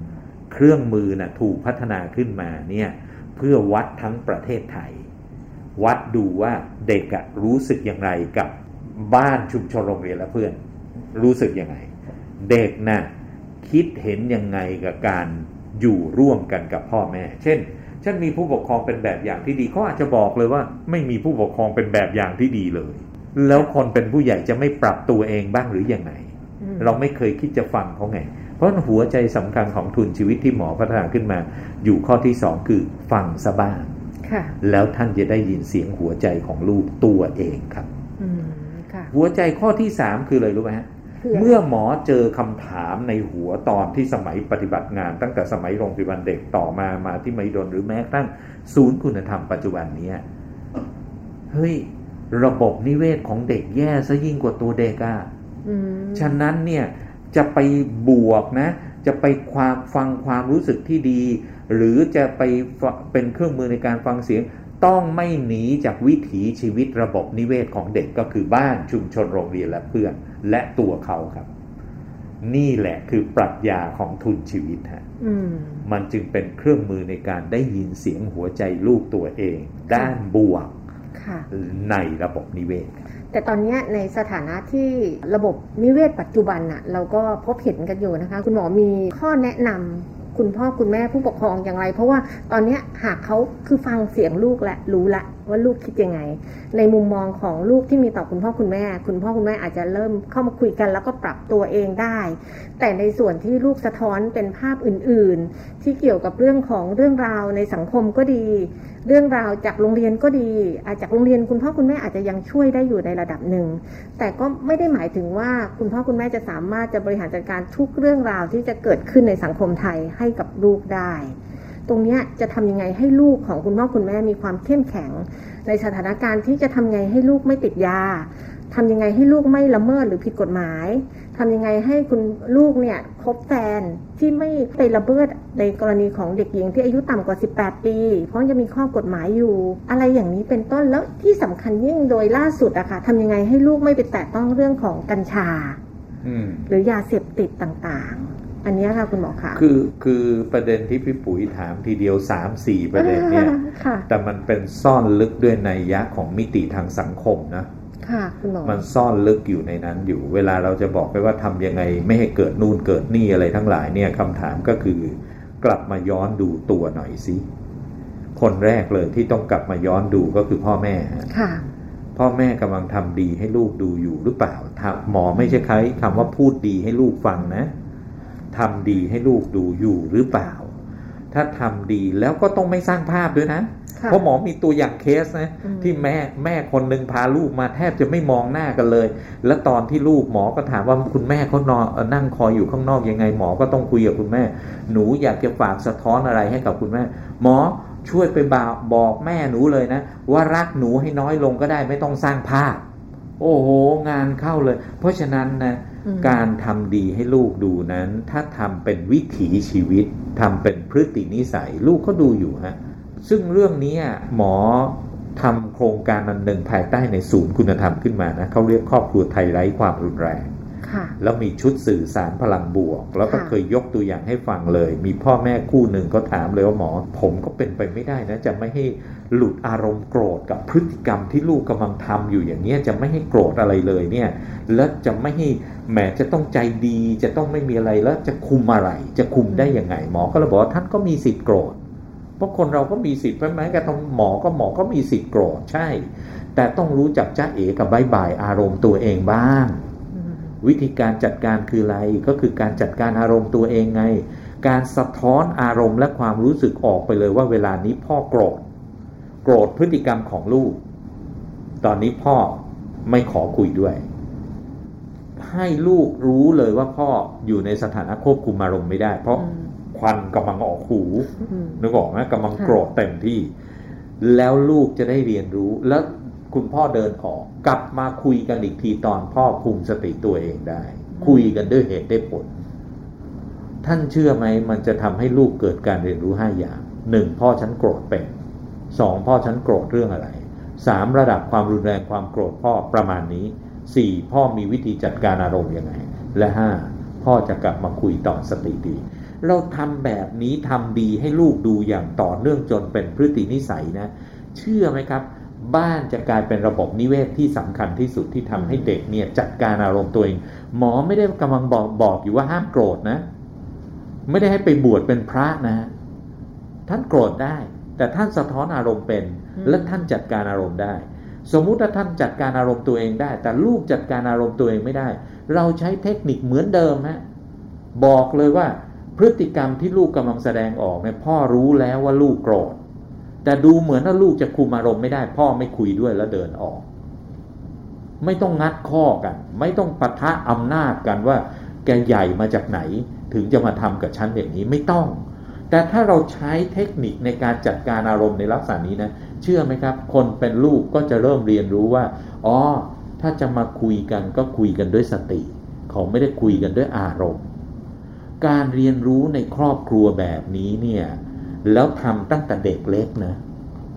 เครื่องมือนะถูกพัฒนาขึ้นมาเนี่ยเพื่อวัดทั้งประเทศไทย วัดดูว่าเด็กอะรู้สึกอย่างไรกับบ้านชุมชนโรงเรียนและเพื่อน รู้สึกยังไง เด็กนะ่ะคิดเห็นยังไงกับการอยู่ร่วมกันกับพ่อแม่ เช่นฉันมีผู้ปกครองเป็นแบบอย่างที่ดีเขาอาจจะบอกเลยว่า ไม่มีผู้ปกครองเป็นแบบอย่างที่ดีเลย แล้วคนเป็นผู้ใหญ่จะไม่ปรับตัวเองบ้างหรืออยังไงอืมเราไม่เคยคิดจะฟังเขาไงเพ ราะหัวใจสำคัญของทุนชีวิตที่หมอพัฒนาขึ้นมา อยู่ข้อที่สองคือฟังซะบ้างค่ะแล้วท่านจะได้ยินเสียงหัวใจของลูกตัวเองครับอืมค่ะหัวใจข้อที่สามคืออะไรรู้ไหมฮะคืออะไรเมื่อหมอเจอคำถามในหัวตอนที่สมัยปฏิบัติงาน ตั้งแต่สมัยโรงพยาบาลเด็กต่อมามาที่มหิดลหรือแม้กระทั่งศูนย์คุณธรรมปัจจุบันเนี้ยเฮ้ยระบบนิเวศของเด็กแย่ซะยิ่งกว่าตัวเด็กอะอืมฉะนั้นเนี่ย จะไปบวกนะ จะไปความฟังความรู้สึกที่ดี หรือจะไปฟเป็นเครื่องมือในการฟังเสียง ต้องไม่หนีจากวิถีชีวิตระบบนิเวศของเด็กก็คือบ้านชุมชนโรงเรียนและเพื่อนและตัวเขาครับ นี่แหละคือปรัชญาของทุนชีวิตฮะอืมมันจึงเป็นเครื่องมือในการได้ยินเสียงหัวใจลูกตัวเอง ด้านบวกค่ะในระบบนิเวศครับ แต่ตอนนี้ในสถานะที่ระบบนิเวศปัจจุบันน่ะเราก็พบเห็นกันอยู่นะคะ คุณหมอมีข้อแนะนำคุณพ่อคุณแม่ผู้ปกครองอย่างไร เพราะว่าตอนนี้หากเขาคือฟังเสียงลูกและรู้ละว่าลูกคิดยังไง ในมุมมองของลูกที่มีต่อคุณพ่อคุณแม่ คุณพ่อคุณแม่อาจจะเริ่มเข้ามาคุยกัน แล้วก็ปรับตัวเองได้ แต่ในส่วนที่ลูกสะท้อนเป็นภาพอื่น ๆ ที่เกี่ยวกับเรื่องของเรื่องราวในสังคมก็ดี เรื่องราวจากโรงเรียนก็ดี อาจจากโรงเรียนคุณพ่อคุณแม่อาจจะยังช่วยได้อยู่ในระดับหนึ่ง แต่ก็ไม่ได้หมายถึงว่าคุณพ่อคุณแม่จะสามารถจะบริหารจัดการทุกเรื่องราวที่จะเกิดขึ้นในสังคมไทยให้กับลูกได้ ตรงเนี้ยจะทำยังไงให้ลูกของคุณพ่อคุณแม่มีความเข้มแข็ง ในสถานการณ์ที่จะทำไงให้ลูกไม่ติดยาทำยังไงให้ลูกไม่ละเมิดหรือผิดกฎหมาย ทำยังไงให้คุณลูกเนี่ยคบแฟนที่ไม่ไปละเมิดในกรณีของเด็กหญิงที่อายุต่ำกว่า 18 ปี เพราะจะมีข้อกฎหมายอยู่ อะไรอย่างนี้เป็นต้น แล้วที่สำคัญยิ่งโดยล่าสุดอะค่ะทำยังไงให้ลูกไม่ไปแตะต้องเรื่องของกัญชาอืมหรือยาเสพติดต่างๆ อันเนี้ยค่ะคุณหมอคะคือคือประเด็นที่พี่ปุ๋ยถามทีเดียวสามสี่ประเด็นเนี่ยค่ะแต่มันเป็นซ่อนลึกด้วยในยยะของมิติทางสังคมนะค่ะคุณหมอมันซ่อนลึกอยู่ในนั้นอยู่ เวลาเราจะบอกไปว่าทำยังไง ไม่ให้เกิดนู่นเกิดนี่อะไรทั้งหลายเนี่ยคำถามก็คือกลับมาย้อนดูตัวหน่อยสิคนแรกเลยที่ต้องกลับมาย้อนดูก็คือพ่อแม่ฮะค่ะพ่อแม่กำลังทำดีให้ลูกดูอยู่หรือเปล่าถ้าหมอไม่ใช่ใช้คำว่าพูดดีให้ลูกฟังนะ ทำดีให้ลูกดูอยู่หรือเปล่า ถ้าทำดีแล้วก็ต้องไม่สร้างภาพด้วยนะค่ะเพราะหมอมีตัวอย่างเคสนะอืมที่แม่แม่คนหนึ่งพาลูกมาแทบจะไม่มองหน้ากันเลย แล้วตอนที่ลูกหมอก็ถามว่าคุณแม่เขานอนเอ่อนั่งคอยอยู่ข้างนอกยังไง หมอก็ต้องคุยกับคุณแม่ หนูอยากจะฝากสะท้อนอะไรให้กับคุณแม่ หมอช่วยไปบอกบอกแม่หนูเลยนะ ว่ารักหนูให้น้อยลงก็ได้ไม่ต้องสร้างภาพ โอ้โห งานเข้าเลย เพราะฉะนั้นนะอืม การทำดีให้ลูกดูนั้น ถ้าทำเป็นวิถีชีวิตทำเป็นพฤตินิสัย ลูกก็ดูอยู่ฮะซึ่งเรื่องนี้หมอทำโครงการอันหนึ่งภายใต้ในศูนย์คุณธรรมขึ้นมานะเขาเรียกครอบครัวไทยไร้ความรุนแรง แล้วมีชุดสื่อสารพลังบวก แล้วก็เคยยกตัวอย่างให้ฟังเลย มีพ่อแม่คู่หนึ่งก็ถามเลยว่าหมอ ผมก็เป็นไปไม่ได้นะ จะไม่ให้หลุดอารมณ์โกรธกับพฤติกรรมที่ลูกกำลังทำอยู่อย่างเนี้ยจะไม่ให้โกรธอะไรเลยเนี่ย แล้วจะไม่ให้แหมจะต้องใจดี จะต้องไม่มีอะไรแล้วจะคุมอะไร จะคุมได้ยังไงหมอก็เลยบอกว่าท่านก็มีสิทธิ์โกรธเพราะคนเราก็มีสิทธิ์เพราะแม้กระทั่งหมอก็หมอก็มีสิทธิ์โกรธใช่ แต่ต้องรู้จักจ้าเอกับบายบายอารมณ์ตัวเองบ้าง วิธีการจัดการคืออะไร ก็คือการจัดการอารมณ์ตัวเองไง การสะท้อนอารมณ์และความรู้สึกออกไปเลยว่าเวลานี้พ่อโกรธ โกรธพฤติกรรมของลูก ตอนนี้พ่อไม่ขอคุยด้วย ให้ลูกรู้เลยว่าพ่ออยู่ในสถานะควบคุมอารมณ์ไม่ได้ เพราะอืมควันกำลังออกหูอืมนึกออกไหมกำลังค่ะโกรธเต็มที่ แล้วลูกจะได้เรียนรู้แล้ว คุณพ่อเดินออก กลับมาคุยกันอีกทีตอนพ่อคุมสติตัวเองได้ คุยกันด้วยเหตุได้ผล ท่านเชื่อไหมมันจะทำให้ลูกเกิดการเรียนรู้ห้าอย่างหนึ่งพ่อฉันโกรธเป็นสองพ่อฉันโกรธเรื่องอะไรสามระดับความรุนแรงความโกรธพ่อประมาณนี้สี่พ่อมีวิธีจัดการอารมณ์ยังไง และห้าพ่อจะกลับมาคุยต่อสติดี เราทำแบบนี้ทำดีให้ลูกดูอย่างต่อเนื่องจนเป็นพฤตินิสัยนะ เชื่อไหมครับ บ้านจะกลายเป็นระบบนิเวศที่สำคัญที่สุดที่ทำให้เด็กเนี่ยจัดการอารมณ์ตัวเอง หมอไม่ได้กำลังบอกบอกอยู่ว่าห้ามโกรธนะ ไม่ได้ให้ไปบวชเป็นพระนะ ท่านโกรธได้ แต่ท่านสะท้อนอารมณ์เป็นอืมและท่านจัดการอารมณ์ได้ สมมุติถ้าท่านจัดการอารมณ์ตัวเองได้ แต่ลูกจัดการอารมณ์ตัวเองไม่ได้ เราใช้เทคนิคเหมือนเดิมฮะบอกเลยว่าพฤติกรรมที่ลูกกำลังแสดงออกเนี่ยพ่อรู้แล้วว่าลูกโกรธ แต่ดูเหมือนว่าลูกจะคุมอารมณ์ไม่ได้ พ่อไม่คุยด้วยแล้วเดินออก ไม่ต้องงัดข้อกัน ไม่ต้องปะทะอำนาจกันว่า แกใหญ่มาจากไหน ถึงจะมาทำกับฉันอย่างนี้ไม่ต้อง แต่ถ้าเราใช้เทคนิคในการจัดการอารมณ์ในลักษณะนี้นะ เชื่อไหมครับ คนเป็นลูกก็จะเริ่มเรียนรู้ว่า อ๋อ ถ้าจะมาคุยกันก็คุยกันด้วยสติ เขาไม่ได้คุยกันด้วยอารมณ์ การเรียนรู้ในครอบครัวแบบนี้เนี่ย แล้วทำตั้งแต่เด็กเล็กนะ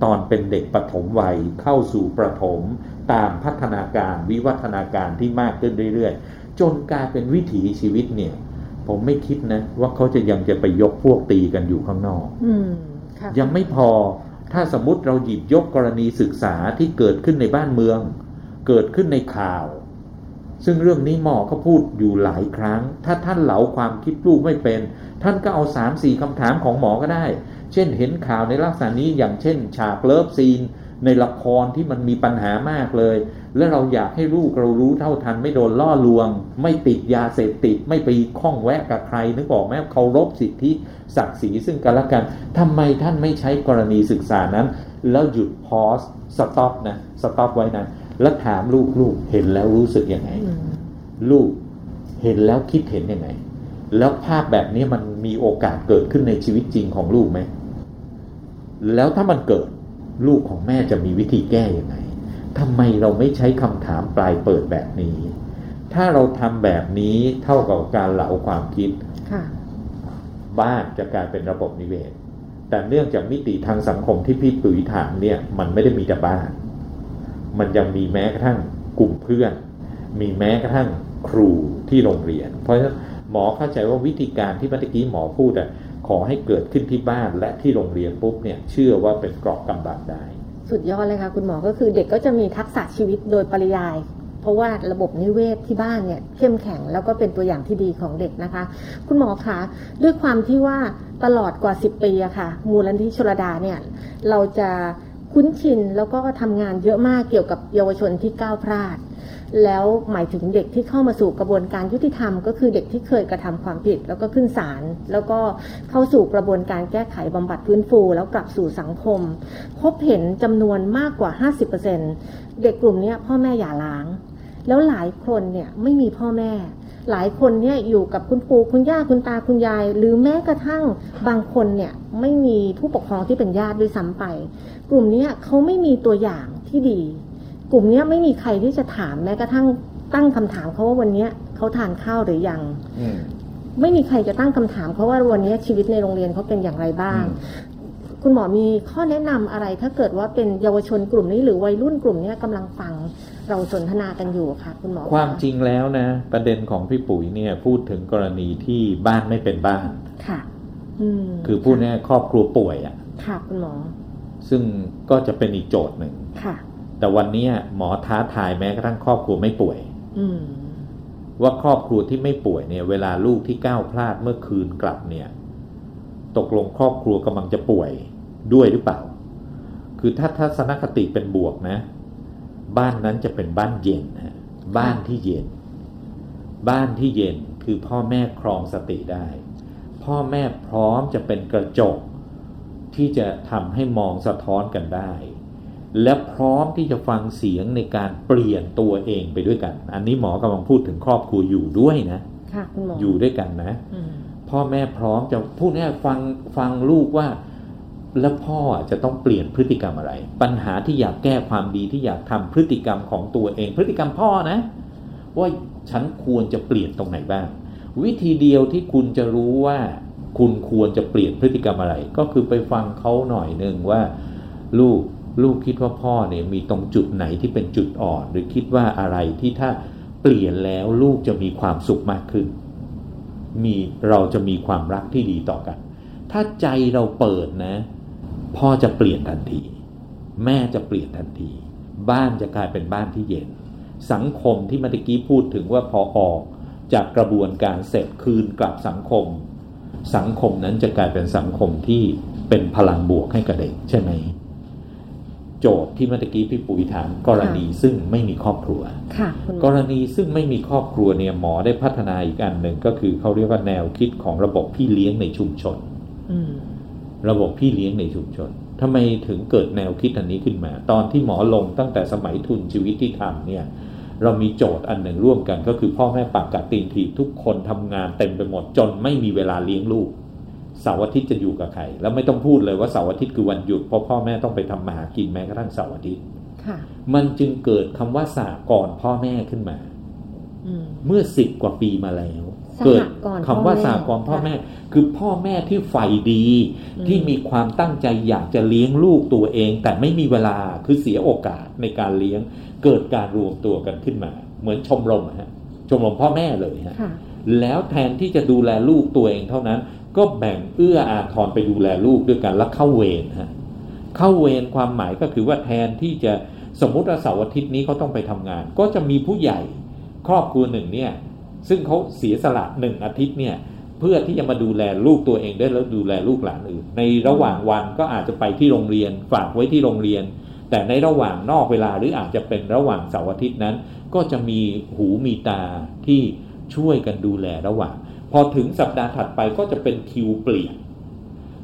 ตอนเป็นเด็กปฐมวัยเข้าสู่ประถมตามพัฒนาการวิวัฒนาการที่มากขึ้นเรื่อยๆ จนกลายเป็นวิถีชีวิตเนี่ย ผมไม่คิดนะ ว่าเขาจะยังจะไปยกพวกตีกันอยู่ข้างนอกอืมค่ะยังไม่พอถ้าสมมุติเราหยิบยกกรณีศึกษาที่เกิดขึ้นในบ้านเมือง เกิดขึ้นในข่าว ซึ่งเรื่องนี้หมอก็พูดอยู่หลายครั้ง ถ้าท่านเหลาความคิดลูกไม่เป็น ท่านก็เอาสามสี่คำถามของหมอก็ได้ เช่นเห็นข่าวในลักษณะนี้อย่างเช่น ฉาก love scene ในละครที่มันมีปัญหามากเลย แล้วเราอยากให้ลูกเรารู้เท่าทันไม่โดนล่อลวง ไม่ติดยาเสพติดไม่ไปข้องแวะกับใครนึกออกไหมเคารพสิทธิศักดิ์ศรีซึ่งกันและกันทำไมท่านไม่ใช้กรณีศึกษานั้น แล้วหยุด pause stop นะ stop ไว้นะ แล้วถามลูกลูกเห็นแล้วรู้สึกยังไง ลูกเห็นแล้วคิดเห็นยังไง แล้วภาพแบบนี้มันมีโอกาสเกิดขึ้นในชีวิตจริงของลูกไหม แล้วถ้ามันเกิดลูกของแม่จะมีวิธีแก้ยังไงทำไมเราไม่ใช้คำถามปลายเปิดแบบนี้ ถ้าเราทำแบบนี้เท่ากับการเหลาความคิดค่ะบ้านจะกลายเป็นระบบนิเวศ แต่เนื่องจากมิติทางสังคมที่พี่ตุ๋ยถามเนี่ย มันไม่ได้มีแต่บ้าน มันยังมีแม้กระทั่งกลุ่มเพื่อน มีแม้กระทั่งครูที่โรงเรียน เพราะฉะนั้นหมอเข้าใจว่าวิธีการที่เมื่อกี้หมอพูดอะขอให้เกิดขึ้นที่บ้านและที่โรงเรียนปุ๊บเนี่ยเชื่อว่าเป็นกรอบกำบังได้ สุดยอดเลยค่ะคุณหมอก็คือเด็กก็จะมีทักษะชีวิตโดยปริยายเพราะว่าระบบนิเวศที่บ้านเนี่ยเข้มแข็งแล้วก็เป็นตัวอย่างที่ดีของเด็กนะคะ คุณหมอคะด้วยความที่ว่าตลอดกว่า 10 ปีอะค่ะ มูลนิธิชลดาเนี่ยเราจะ คุ้นชินแล้วก็ทำงานเยอะมากเกี่ยวกับเยาวชนที่ก้าวพลาด แล้วหมายถึงเด็กที่เข้ามาสู่กระบวนการยุติธรรม ก็คือเด็กที่เคยกระทำความผิด แล้วก็ขึ้นศาลแล้วก็เข้าสู่กระบวนการแก้ไขบำบัดฟื้นฟู แล้วกลับสู่สังคม พบเห็นจำนวนมากกว่า 50%เด็กกลุ่มนี้พ่อแม่อย่าล้าง แล้วหลายคนเนี่ยไม่มีพ่อแม่ หลายคนเนี่ยอยู่กับคุณปู่คุณย่าคุณตาคุณยาย หรือแม้กระทั่งบางคนเนี่ยไม่มีผู้ปกครองที่เป็นญาติด้วยซ้ำไป กลุ่มเนี้ยเขาไม่มีตัวอย่างที่ดี กลุ่มเนี้ยไม่มีใครที่จะถามแม้กระทั่งตั้งคำถามเขาว่าวันเนี้ยเขาทานข้าวหรือยังอืมไม่มีใครจะตั้งคำถามเขาว่าวันนี้ชีวิตในโรงเรียนเขาเป็นอย่างไรบ้างอืมคุณหมอมีข้อแนะนำอะไรถ้าเกิดว่าเป็นเยาวชนกลุ่มนี้หรือวัยรุ่นกลุ่มนี้กำลังฟัง เราสนทนากันอยู่ค่ะคุณหมอความจริงแล้วนะ ประเด็นของพี่ปุ๋ยเนี่ย พูดถึงกรณีที่บ้านไม่เป็นบ้านค่ะอืมคือพูดง่ายๆครอบครัวป่วยอะ่ะ ค่ะคุณหมอ ซึ่งก็จะเป็นอีกโจทย์หนึ่งค่ะ แต่วันเนี้ยหมอท้าทายแม้กระทั่งครอบครัวไม่ป่วย อืมว่าครอบครัวที่ไม่ป่วยเนี่ย เวลาลูกที่ก้าวพลาดเมื่อคืนกลับเนี่ย ตกลงครอบครัวกำลังจะป่วยด้วยหรือเปล่า คือถ้าทัศนคติเป็นบวกนะ บ้านนั้นจะเป็นบ้านเย็นฮะบ้านที่เย็น บ้านที่เย็นคือพ่อแม่ครองสติได้ พ่อแม่พร้อมจะเป็นกระจก ที่จะทำให้มองสะท้อนกันได้ และพร้อมที่จะฟังเสียงในการเปลี่ยนตัวเองไปด้วยกัน อันนี้หมอกำลังพูดถึงครอบครัวอยู่ด้วยนะค่ะคุณหมอออยู่ด้วยกันนะอืมพ่อแม่พร้อมจะพูดง่ายๆฟังฟังลูกว่า แล้วพ่อจะต้องเปลี่ยนพฤติกรรมอะไร ปัญหาที่อยากแก้ความดีที่อยากทำพฤติกรรมของตัวเอง พฤติกรรมพ่อนะ ว่าฉันควรจะเปลี่ยนตรงไหนบ้าง วิธีเดียวที่คุณจะรู้ว่า คุณควรจะเปลี่ยนพฤติกรรมอะไร ก็คือไปฟังเขาหน่อยหนึ่งว่า ลูกลูกคิดว่าพ่อเนี่ยมีตรงจุดไหนที่เป็นจุดอ่อน หรือคิดว่าอะไรที่ถ้าเปลี่ยนแล้วลูกจะมีความสุขมากขึ้น มีเราจะมีความรักที่ดีต่อกัน ถ้าใจเราเปิดนะ พ่อจะเปลี่ยนทันที แม่จะเปลี่ยนทันที บ้านจะกลายเป็นบ้านที่เย็น สังคมที่เมื่อกี้พูดถึงว่าพอออกจากกระบวนการเสร็จคืนกลับสังคม สังคมนั้นจะกลายเป็นสังคมที่เป็นพลังบวกให้กับเด็กใช่ไหมโจทย์ที่เมื่อกี้พี่ปุ๋ยถามกรณีซึ่งไม่มีครอบครัวค่ะคุณหมกอรณีซึ่งไม่มีครอบครัวเนี่ยหมอได้พัฒนาอีกอันหนึ่งก็คือเขาเรียกว่าแนวคิดของระบบพี่เลี้ยงในชุมชนอืม ระบบพี่เลี้ยงในชุมชนทำไมถึงเกิดแนวคิดอันนี้ขึ้นมา ตอนที่หมอลงตั้งแต่สมัยทุนชีวิตที่ทำเนี่ยเรามีโจทย์อันหนึ่งร่วมกันก็คือพ่อแม่ปากกัดตีนถีบทุกคนทำงานเต็มไปหมดจนไม่มีเวลาเลี้ยงลูกเสาร์อาทิตย์จะอยู่กับใครแล้วไม่ต้องพูดเลยว่าเสาร์อาทิตย์คือวันหยุดเพราะพ่อแม่ต้องไปทำมาหากินแม้กระทั่งเสาร์อาทิตย์ค่ะมันจึงเกิดคำว่าสากรณ์พ่อแม่ขึ้นมาอืมเมื่อสิบกว่าปีมาแล้วสหกรณ์ เกิดคำว่าพ่อแม่สากรณ์พ่อแม่ คือพ่อแม่ที่ใฝ่ดีอืมที่มีความตั้งใจอยากจะเลี้ยงลูกตัวเอง แต่ไม่มีเวลาคือเสียโอกาสในการเลี้ยง เกิดการรวมตัวกันขึ้นมา เหมือนชมรมอะฮะชมรมพ่อแม่เลยฮะค่ะแล้วแทนที่จะดูแลลูกตัวเองเท่านั้น ก็แบ่งเอื้ออาทรไปดูแลลูกด้วยกันแล้วเข้าเวรฮะเข้าเวรความหมายก็คือว่าแทนที่จะสมมุติว่าเสาร์อาทิตย์นี้เขาต้องไปทำงาน ก็จะมีผู้ใหญ่ครอบครัวหนึ่งเนี่ย ซึ่งเขาเสียสละหนึ่งอาทิตย์เนี่ยเพื่อที่จะมาดูแลลูกตัวเองได้แล้วดูแลลูกหลานอื่น ในระหว่างวันก็อาจจะไปที่โรงเรียนฝากไว้ที่โรงเรียน แต่ในระหว่างนอกเวลาหรืออาจจะเป็นระหว่างเสาร์อาทิตย์นั้น ก็จะมีหูมีตาที่ช่วยกันดูแลระหว่าง พอถึงสัปดาห์ถัดไปก็จะเป็นคิวเปลี่ยน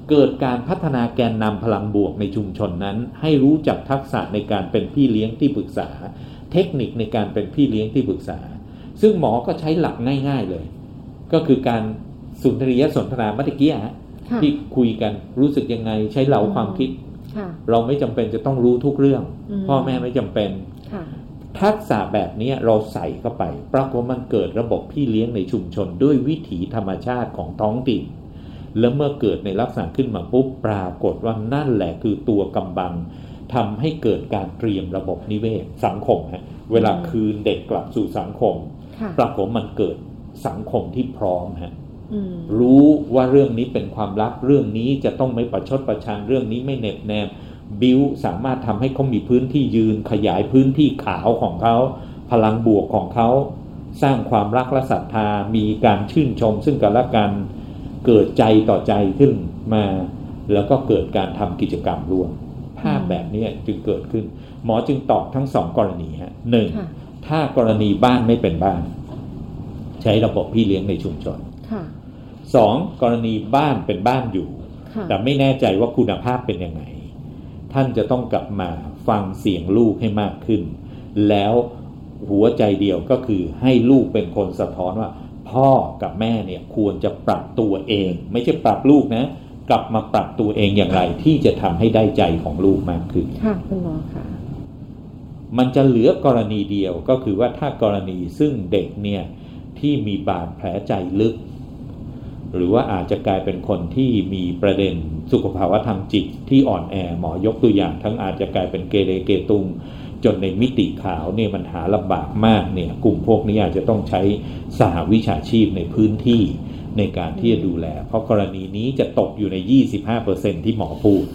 เกิดการพัฒนาแกนนำพลังบวกในชุมชนนั้น ให้รู้จักทักษะในการเป็นพี่เลี้ยงที่ปรึกษา เทคนิคในการเป็นพี่เลี้ยงที่ปรึกษา ซึ่งหมอก็ใช้หลักง่ายๆเลย ก็คือการสุนทรียสนทนาเมื่อกี้ฮะค่ะที่คุยกันรู้สึกยังไง ใช้เหลาความคิดค่ะเราไม่จำเป็นจะต้องรู้ทุกเรื่องอืมพ่อแม่ไม่จำเป็นค่ะทักษะแบบนี้เราใส่เข้าไป ปรากฏว่ามันเกิดระบบพี่เลี้ยงในชุมชน ด้วยวิถีธรรมชาติของท้องถิ่นแล้วเมื่อเกิดในลักษณะขึ้นมาปุ๊บปรากฏว่านั่นแหละคือตัวกำบังทำให้เกิดการเตรียมระบบนิเวศสังคมฮะเวลาคืนเด็กกลับสู่สังคมค่ะ ปรากฏว่ามันเกิดสังคมที่พร้อมฮะอืมรู้ว่าเรื่องนี้เป็นความลับเรื่องนี้จะต้องไม่ประชดประชันเรื่องนี้ไม่เหน็บแนมบิวสามารถทำให้เขามีพื้นที่ยืนขยายพื้นที่ขาวของเขา พลังบวกของเขา สร้างความรักและศรัทธามีการชื่นชม ซึ่งกันและกันเกิดใจต่อใจขึ้นมา แล้วก็เกิดการทำกิจกรรมร่วมภาพแบบนี้จึงเกิดขึ้น หมอจึงตอบทั้งสองกรณีฮะหนึ่งค่ะ ถ้ากรณีบ้านไม่เป็นบ้าน ใช้ระบบพี่เลี้ยงในชุมชนค่ะสองกรณีบ้านเป็นบ้านอยู่ค่ะแต่ไม่แน่ใจว่าคุณภาพเป็นยังไง ท่านจะต้องกลับมาฟังเสียงลูกให้มากขึ้น แล้วหัวใจเดียวก็คือให้ลูกเป็นคนสะท้อนว่า พ่อกับแม่เนี่ยควรจะปรับตัวเอง ไม่ใช่ปรับลูกนะ กลับมาปรับตัวเองอย่างไรที่จะทำให้ได้ใจของลูกมากขึ้นค่ะคุณหมอค่ะ มันจะเหลือกรณีเดียวก็คือว่าถ้ากรณีซึ่งเด็กเนี่ยที่มีบาดแผลใจลึก หรือว่าอาจจะกลายเป็นคนที่มีประเด็นสุขภาวะทางจิตที่อ่อนแอหมอยกตัวอย่าง ทั้งอาจจะกลายเป็นเกเรเกตุงจนในมิติขาวเนี่ยมันหาลำบากมากเนี่ยกลุ่มพวกนี้อาจจะต้องใช้สหวิชาชีพในพื้นที่ในการที่จะดูแล เพราะกรณีนี้จะตกอยู่ใน 25%ที่หมอพูด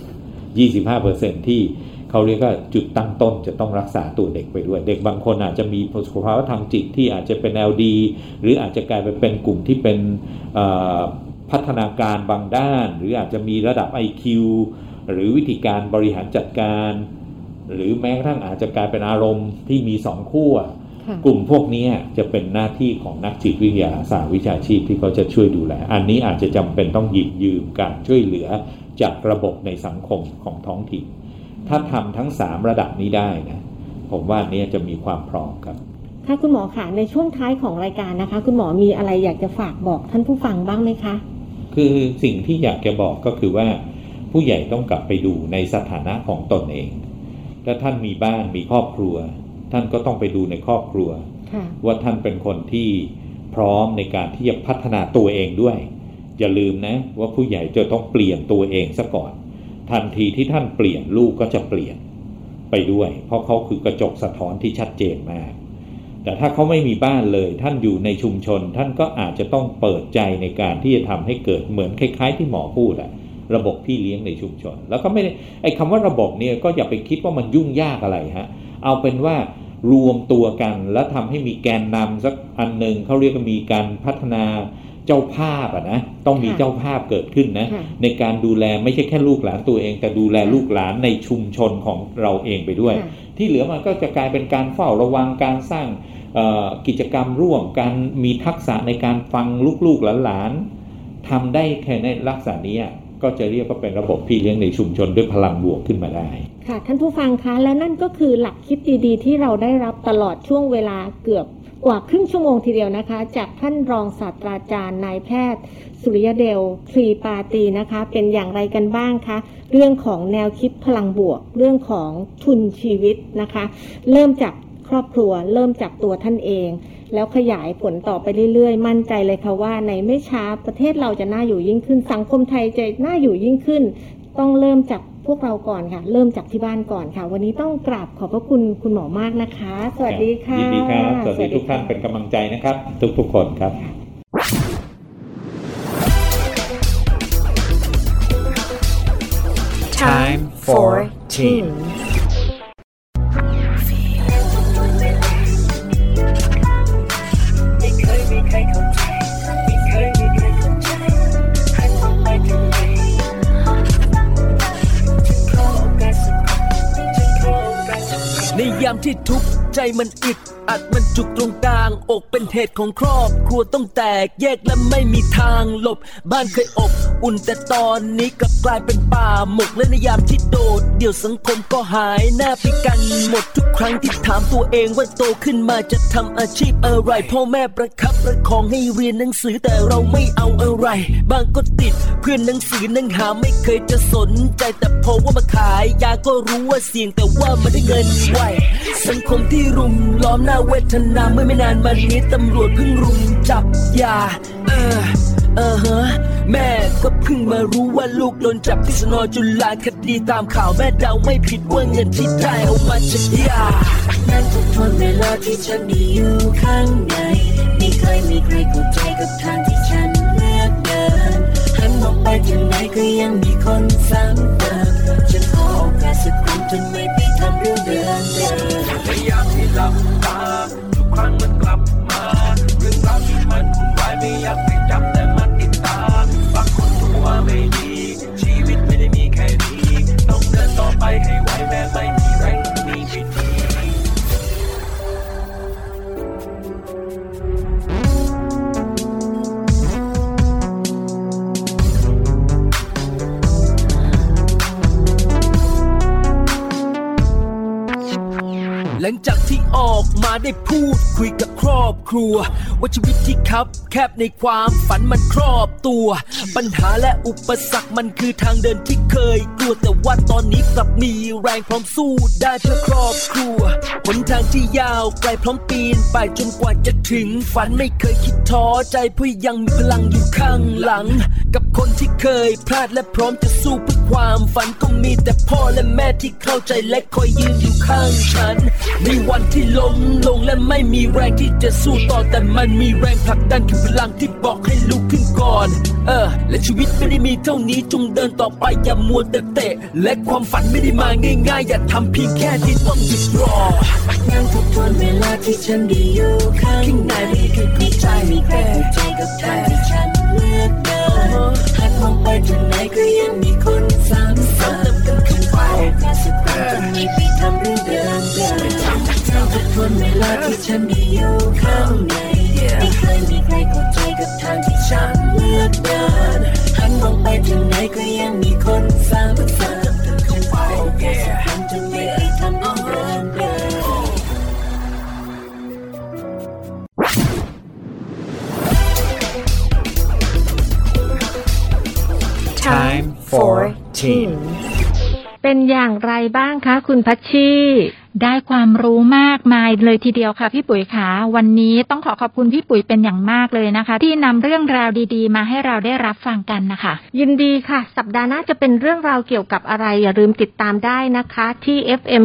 25%ที่ เขาเรียกว่าจุดตั้งต้นจะต้องรักษาตัวเด็กไปด้วย เด็กบางคนอาจจะมีสุขภาวะทางจิตที่อาจจะเป็น LD หรืออาจจะกลายไปเป็นกลุ่มที่เป็นเอ่อพัฒนาการบางด้าน หรืออาจจะมีระดับ IQ หรือวิธีการบริหารจัดการ หรือแม้กระทั่งอาจจะกลายเป็นอารมณ์ที่มีสองขั้วค่ะกลุ่มพวกนี้จะเป็นหน้าที่ของนักจิตวิทยาสาวิชาชีพที่เขาจะช่วยดูแล อันนี้อาจจะจำเป็นต้องหยิบยืมการช่วยเหลือจากระบบในสังคมของท้องถิ่น ถ้าทำทั้งสามระดับนี้ได้นะผมว่าอันเนี้ยจะมีความพร้อมครับค่ะคุณหมอค่ะในช่วงท้ายของรายการนะคะ คุณหมอมีอะไรอยากจะฝากบอกท่านผู้ฟังบ้างไหมคะ คือสิ่งที่อยากจะบอกก็คือว่า ผู้ใหญ่ต้องกลับไปดูในสถานะของตนเองถ้าท่านมีบ้านมีครอบครัว ท่านก็ต้องไปดูในครอบครัวค่ะว่าท่านเป็นคนที่พร้อมในการที่จะพัฒนาตัวเองด้วย อย่าลืมนะว่าผู้ใหญ่จะต้องเปลี่ยนตัวเองซะก่อน ทันทีที่ท่านเปลี่ยนลูกก็จะเปลี่ยนไปด้วย เพราะเขาคือกระจกสะท้อนที่ชัดเจนมาก แต่ถ้าเขาไม่มีบ้านเลย ท่านอยู่ในชุมชน ท่านก็อาจจะต้องเปิดใจในการที่จะทำให้เกิดเหมือนคล้าย ๆ ที่หมอพูดอะระบบพี่เลี้ยงในชุมชน แล้วก็ไม่ได้ไอ้คำว่าระบบเนี่ยก็อย่าไปคิดว่ามันยุ่งยากอะไรฮะเอาเป็นว่ารวมตัวกันแล้วทำให้มีแกนนำสักอันหนึ่งเขาเรียกว่ามีการพัฒนา เจ้าภาพอะนะต้องมีค่ะเจ้าภาพเกิดขึ้นนะค่ะในการดูแลไม่ใช่แค่ลูกหลานตัวเอง แต่ดูแลลูกหลานในชุมชนของเราเองไปด้วยค่ะที่เหลือมันก็จะกลายเป็นการเฝ้าระวังการสร้างเอ่อกิจกรรมร่วมการมีทักษะในการฟังลูกๆหลานๆทำได้แค่ในลักษณะนี้ก็จะเรียกว่าเป็นระบบพี่เลี้ยงในชุมชนด้วยพลังบวกขึ้นมาได้ ค่ะท่านผู้ฟังคะและนั่นก็คือหลักคิดดีๆ ที่เราได้รับตลอดช่วงเวลาเกือบ กว่าครึ่งชั่วโมงทีเดียวนะคะ จากท่านรองศาสตราจารย์นายแพทย์ สุริยเดลทรีปาตีนะคะ เป็นอย่างไรกันบ้างคะเรื่องของแนวคิดพลังบวก เรื่องของทุนชีวิตนะคะ เริ่มจากครอบครัว เริ่มจากตัวท่านเอง แล้วขยายผลต่อไปเรื่อยๆ มั่นใจเลยค่ะว่าในไม่ช้าประเทศเราจะน่าอยู่ยิ่งขึ้น สังคมไทยจะน่าอยู่ยิ่งขึ้น ต้องเริ่มจาก พวกเราก่อนค่ะ เริ่มจากที่บ้านก่อนค่ะ วันนี้ต้องกราบขอบพระคุณคุณหมอมากนะคะ สวัสดีค่ะยินดีครับสวัสดีทุกท่านเป็นกำลังใจนะครับ ทุกๆคนครับ Time for Teen. ยามที่ทุกข์ใจมันอึดอัดมันจุกตรงกลางอกเป็นเหตุของครอบครัวต้องแตกแยกและไม่มีทางหลบ บ้านเคยอบอุ่นแต่ตอนนี้กลับกลายเป็นป่าหมกและในยามที่โดด เดี๋ยวสังคมก็หายหน้าไปกันหมดทุกครั้งที่ถามตัวเองว่าโตขึ้นมาจะทำอาชีพอะไร พ่อแม่ประคับประคองให้เรียนหนังสือแต่เราไม่เอาอะไร บางก็ติดเพื่อนหนังสือนังหาไม่เคยจะสนใจแต่พอว่ามาขายยาก็รู้ว่าเสี่ยงแต่ว่ามันได้เงินไวสังคมที่รุมล้อมหน้าเวทนาเมื่อไม่นานมานี้ตำรวจเพิ่งรุมจับยา เออ เออฮะแม่ก็เพิ่งมารู้ว่าลูกโดนจับที่สนอจุฬาคดีตามข่าวแม่เดาไม่ผิดว่าเงินที่ได้เอามาจากยา นั่นทุกทนเวลาที่ฉันมีอยู่ข้างในไม่เคยมีใครเข้าใจกับทางที่ฉันเลือกเดินหันมองไปทางไหนก็ยังมีคนซ้ำเติมฉันาสักครั้งจนไม่ไปทำเรื่องเดิมเดิมพยายามที่หลับตาทุกครั้งมันกลับมา เรื่องราวที่มันวุ่นวายไม่อยากไปจับแต่มัน ลังจากที่ออกมาได้พูดคุยกับครอบครัว ว่าชีวิตที่คับแคบในความฝันมันครอบตัว ปัญหาและอุปสรรคมันคือทางเดินที่เคยกลัวแต่ว่าตอนนี้กลับมีแรงพร้อมสู้ได้เพื่อครอบครัวหนทางที่ยาวไกลพร้อมปีนไปจนกว่าจะถึงฝันไม่เคยคิดท้อใจเพื่อยังมีพลังอยู่ข้างหลัง กับคนที่เคยพลาดและพร้อมจะสู้เพื่อความฝันก็มีแต่พ่อและแม่ที่เข้าใจและคอยยืนอยู่ข้างฉันในวันที่ล้มลงและไม่มีแรงที่จะสู้ต่อแต่มันมีแรงผลักดันคือพลังที่บอกให้ลุกขึ้นก่อน เออ และชีวิตไม่ได้มีเท่านี้จงเดินต่อไปอย่ามัวแต่เตะ และความฝันไม่ได้มาง่ายๆ อย่าทำเพียงแค่ที่ต้องหยุดรอนั่งทบทวนเวลาที่ฉันได้อยู่ข้างในไม่เคยเข้าใจไม่เคยเข้าใจกับทางที่ฉันเลือกเดินหันมองไปทางไหนก็ยังมีคนซ้ำเติมกันขึ้นไปโอกาสสักครั้งจะไม่ไปทำเรื่องเดิมเดิม นั่งทบทวนเวลาที่ฉันได้อยู่ข้างในไม่เคยมีใครเข้าใจกับทางที่ฉันเลือกเดินหันมองไปทางไหนก็ยังมีคนซ้ำเติมกันขึ้นไปโอกาสสักครั้งจะไม่ไปทำเรื่องเดิมเดิม Time for Teen. เป็นอย่างไรบ้างคะ คุณพัชชี ได้ความรู้มากมายเลยทีเดียวค่ะพี่ปุ๋ยคะวันนี้ต้องขอขอบคุณพี่ปุ๋ยเป็นอย่างมากเลยนะคะ ที่นำเรื่องราวดีๆ มาให้เราได้รับฟังกันนะคะ ยินดีค่ะ สัปดาห์หน้าจะเป็นเรื่องราวเกี่ยวกับอะไรอย่าลืมติดตามได้นะคะ ที่ FM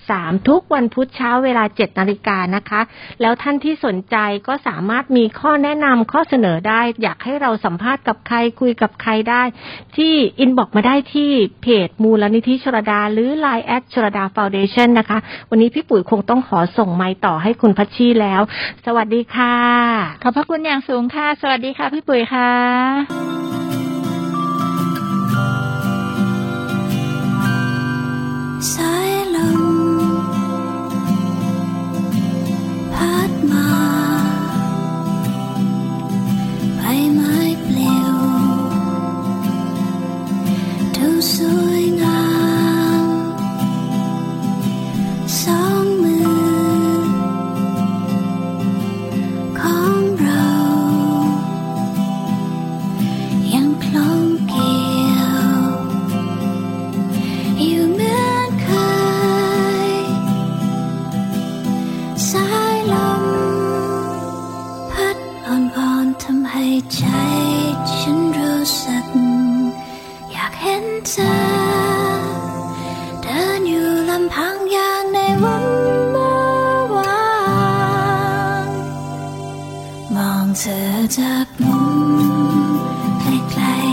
93 ทุกวันพุธเช้าเวลา 7นาฬิกานะคะ แล้วท่านที่สนใจก็สามารถมีข้อแนะนำข้อเสนอได้ อยากให้เราสัมภาษณ์กับใครคุยกับใครได้ ที่อินบอกมาได้ที่เพจมูลนิธิชรดา หรือ Line แอดชรดาฟาวเดชันนะคะวันนี้พี่ปุ๋ยคงต้องขอส่งไม้ต่อให้คุณพัชชีแล้ว สวัสดีค่ะ ขอบพระคุณอย่างสูงค่ะ สวัสดีค่ะ พี่ปุ๋ยค่ะสาย ให้ใจฉันรู้สึกอยากเห็นเธอเดินอยู่ลำพังอย่างในวันเมื่อวานมองเธอจากมุมไกล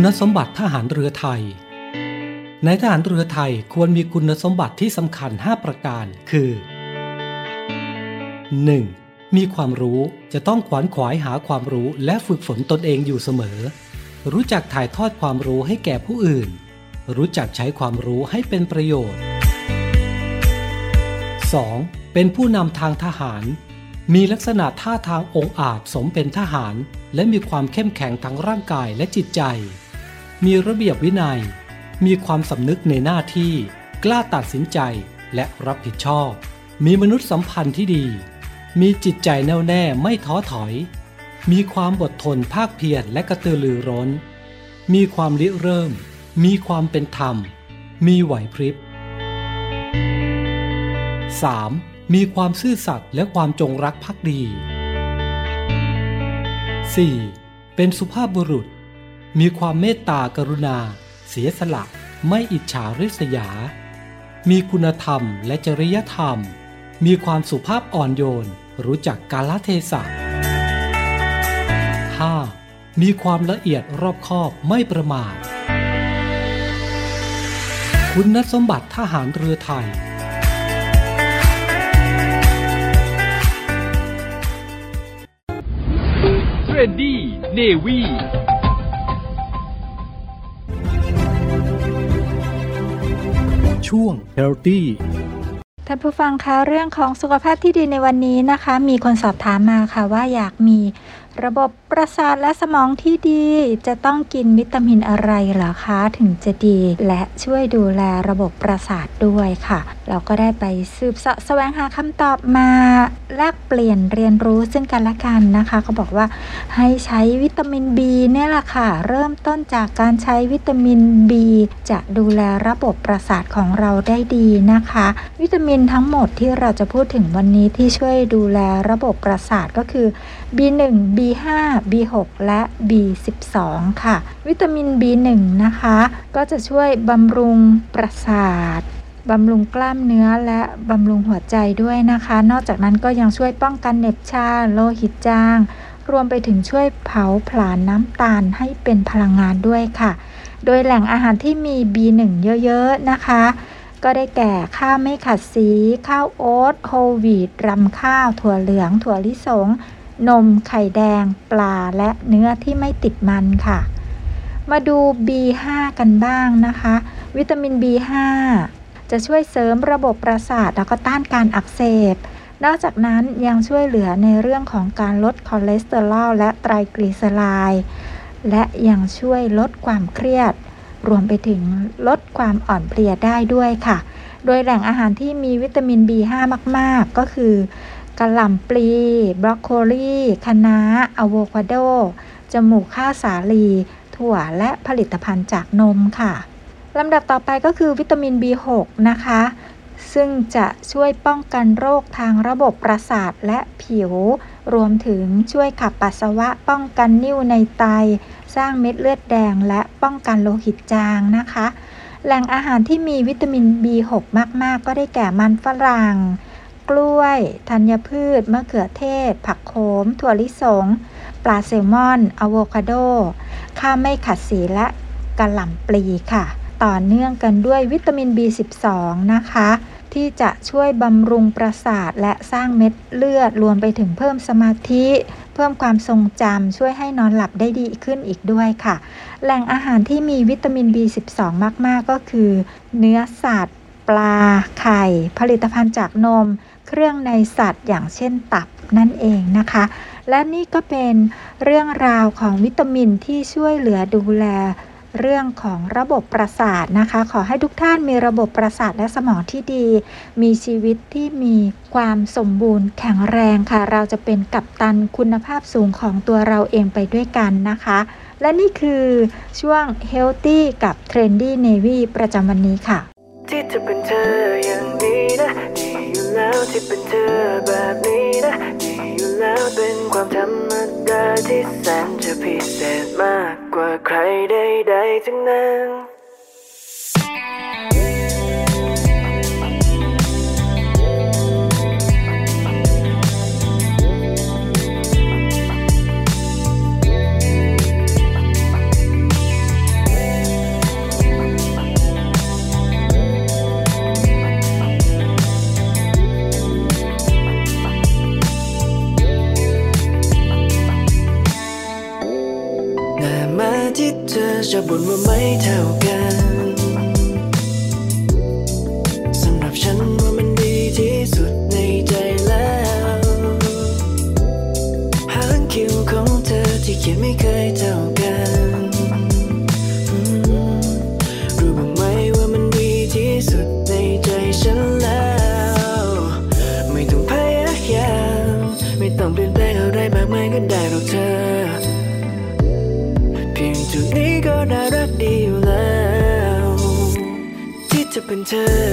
คุณสมบัติทหารเรือไทย ในทหารเรือไทยควรมีคุณสมบัติที่สำคัญ 5 ประการ คือ 1. มีความรู้จะต้องขวนขวายหาความรู้และฝึกฝนตนเองอยู่เสมอ รู้จักถ่ายทอดความรู้ให้แก่ผู้อื่น รู้จักใช้ความรู้ให้เป็นประโยชน์ 2. เป็นผู้นำทางทหาร มีลักษณะท่าทางองอาจสมเป็นทหาร และมีความเข้มแข็งทั้งร่างกายและจิตใจ มีระเบียบวินัย มีความสำนึกในหน้าที่ กล้าตัดสินใจและรับผิดชอบ มีมนุษยสัมพันธ์ที่ดี มีจิตใจแน่วแน่ไม่ท้อถอย มีความอดทนภาคเพียรและกระตือรือร้น มีความริเริ่ม มีความเป็นธรรม มีไหวพริบ 3. มีความซื่อสัตย์และความจงรักภักดี 4. เป็นสุภาพบุรุษ มีความเมตตากรุณา เสียสละ ไม่อิจฉาริษยา มีคุณธรรมและจริยธรรม มีความสุภาพอ่อนโยน รู้จักกาลเทศะ 5. มีความละเอียดรอบคอบไม่ประมาท คุณสมบัติทหารเรือไทยTrendy Navy ช่วง Healthy ท่านผู้ฟังคะเรื่องของสุขภาพที่ดีในวันนี้นะคะ มีคนสอบถามมาค่ะว่าอยากมี ระบบประสาทและสมองที่ดี จะต้องกินวิตามินอะไรเหรอคะถึงจะดี และช่วยดูแลระบบประสาทด้วยค่ะ เราก็ได้ไปสืบเสาะแสวงหาคำตอบมาแลกเปลี่ยนเรียนรู้ซึ่งกันและกันนะคะเขาบอกว่าให้ใช้วิตามิน B เนี่ยแหละค่ะ เริ่มต้นจากการใช้วิตามิน B จะดูแลระบบประสาทของเราได้ดีนะคะ วิตามินทั้งหมดที่เราจะพูดถึงวันนี้ที่ช่วยดูแลระบบประสาทก็คือ B1 B5 B6 และ B12 ค่ะ วิตามิน B1 นะคะ ก็จะช่วยบำรุงประสาทบำรุงกล้ามเนื้อและบำรุงหัวใจด้วยนะคะ นอกจากนั้นก็ยังช่วยป้องกันเหน็บชา โลหิตจาง รวมไปถึงช่วยเผาผลาญน้ำตาลให้เป็นพลังงานด้วยค่ะ โดยแหล่งอาหารที่มี B1 เยอะๆนะคะ ก็ได้แก่ข้าวไม่ขัดสี ข้าวโอ๊ตโฮลวีตรำข้าว ถั่วเหลือง ถั่วลิสง นม ไข่แดง ปลา และเนื้อที่ไม่ติดมันค่ะ มาดู B5 กันบ้างนะคะ วิตามิน B5 จะช่วยเสริมระบบประสาทแล้วก็ต้านการอักเสบ นอกจากนั้นยังช่วยเหลือในเรื่องของการลดคอเลสเตอรอลและไตรกลีเซอไรด์และยังช่วยลดความเครียด รวมไปถึงลดความอ่อนเพลียได้ด้วยค่ะ โดยแหล่งอาหารที่มีวิตามิน B5 มาก ๆ ก็คือ กะหล่ำปลี บรอกโคลีคะน้าอะโวคาโด จมูกข้าวสาลี ถั่วและผลิตภัณฑ์จากนมค่ะลำดับต่อไปก็คือวิตามิน B6 นะคะ ซึ่งจะช่วยป้องกันโรคทางระบบประสาทและผิว รวมถึงช่วยขับปัสสาวะ ป้องกันนิ่วในไต สร้างเม็ดเลือดแดง และป้องกันโลหิตจางนะคะ แหล่งอาหารที่มีวิตามิน B6 มาก ๆ ก็ได้แก่มันฝรั่ง กล้วย ธัญพืช มะเขือเทศ ผักโขม ถั่วลิสง ปลาแซลมอน อะโวคาโด ข้าวไม่ขัดสีและกระหล่ำปลีค่ะ ต่อเนื่องกันด้วยวิตามิน B12 นะคะ ที่จะช่วยบำรุงประสาทและสร้างเม็ดเลือดรวมไปถึงเพิ่มสมาธิ เพิ่มความทรงจำช่วยให้นอนหลับได้ดีขึ้นอีกด้วยค่ะ แหล่งอาหารที่มีวิตามิน B12 มาก ๆ ก็คือ เนื้อสัตว์ปลา ไข่ ผลิตภัณฑ์จากนม เครื่องในสัตว์อย่างเช่นตับนั่นเองนะคะ และนี่ก็เป็นเรื่องราวของวิตามินที่ช่วยเหลือดูแลเรื่องของระบบประสาทนะคะ ขอให้ทุกท่านมีระบบประสาทและสมองที่ดี มีชีวิตที่มีความสมบูรณ์แข็งแรงค่ะ เราจะเป็นกัปตันคุณภาพสูงของตัวเราเองไปด้วยกันนะคะ และนี่คือช่วง Healthy กับ Trendy Navy ประจำวันนี้ค่ะ ที่จะเป็นเธออย่างนี้นะดี แล้วที่เป็นเธอแบบนี้นะดีอยู่แล้วเป็นความธรรมดาที่แสนจะพิเศษมากกว่าใครใดๆทั้งนั้น เธอจะบ่นว่าไม่เท่ากัน ที่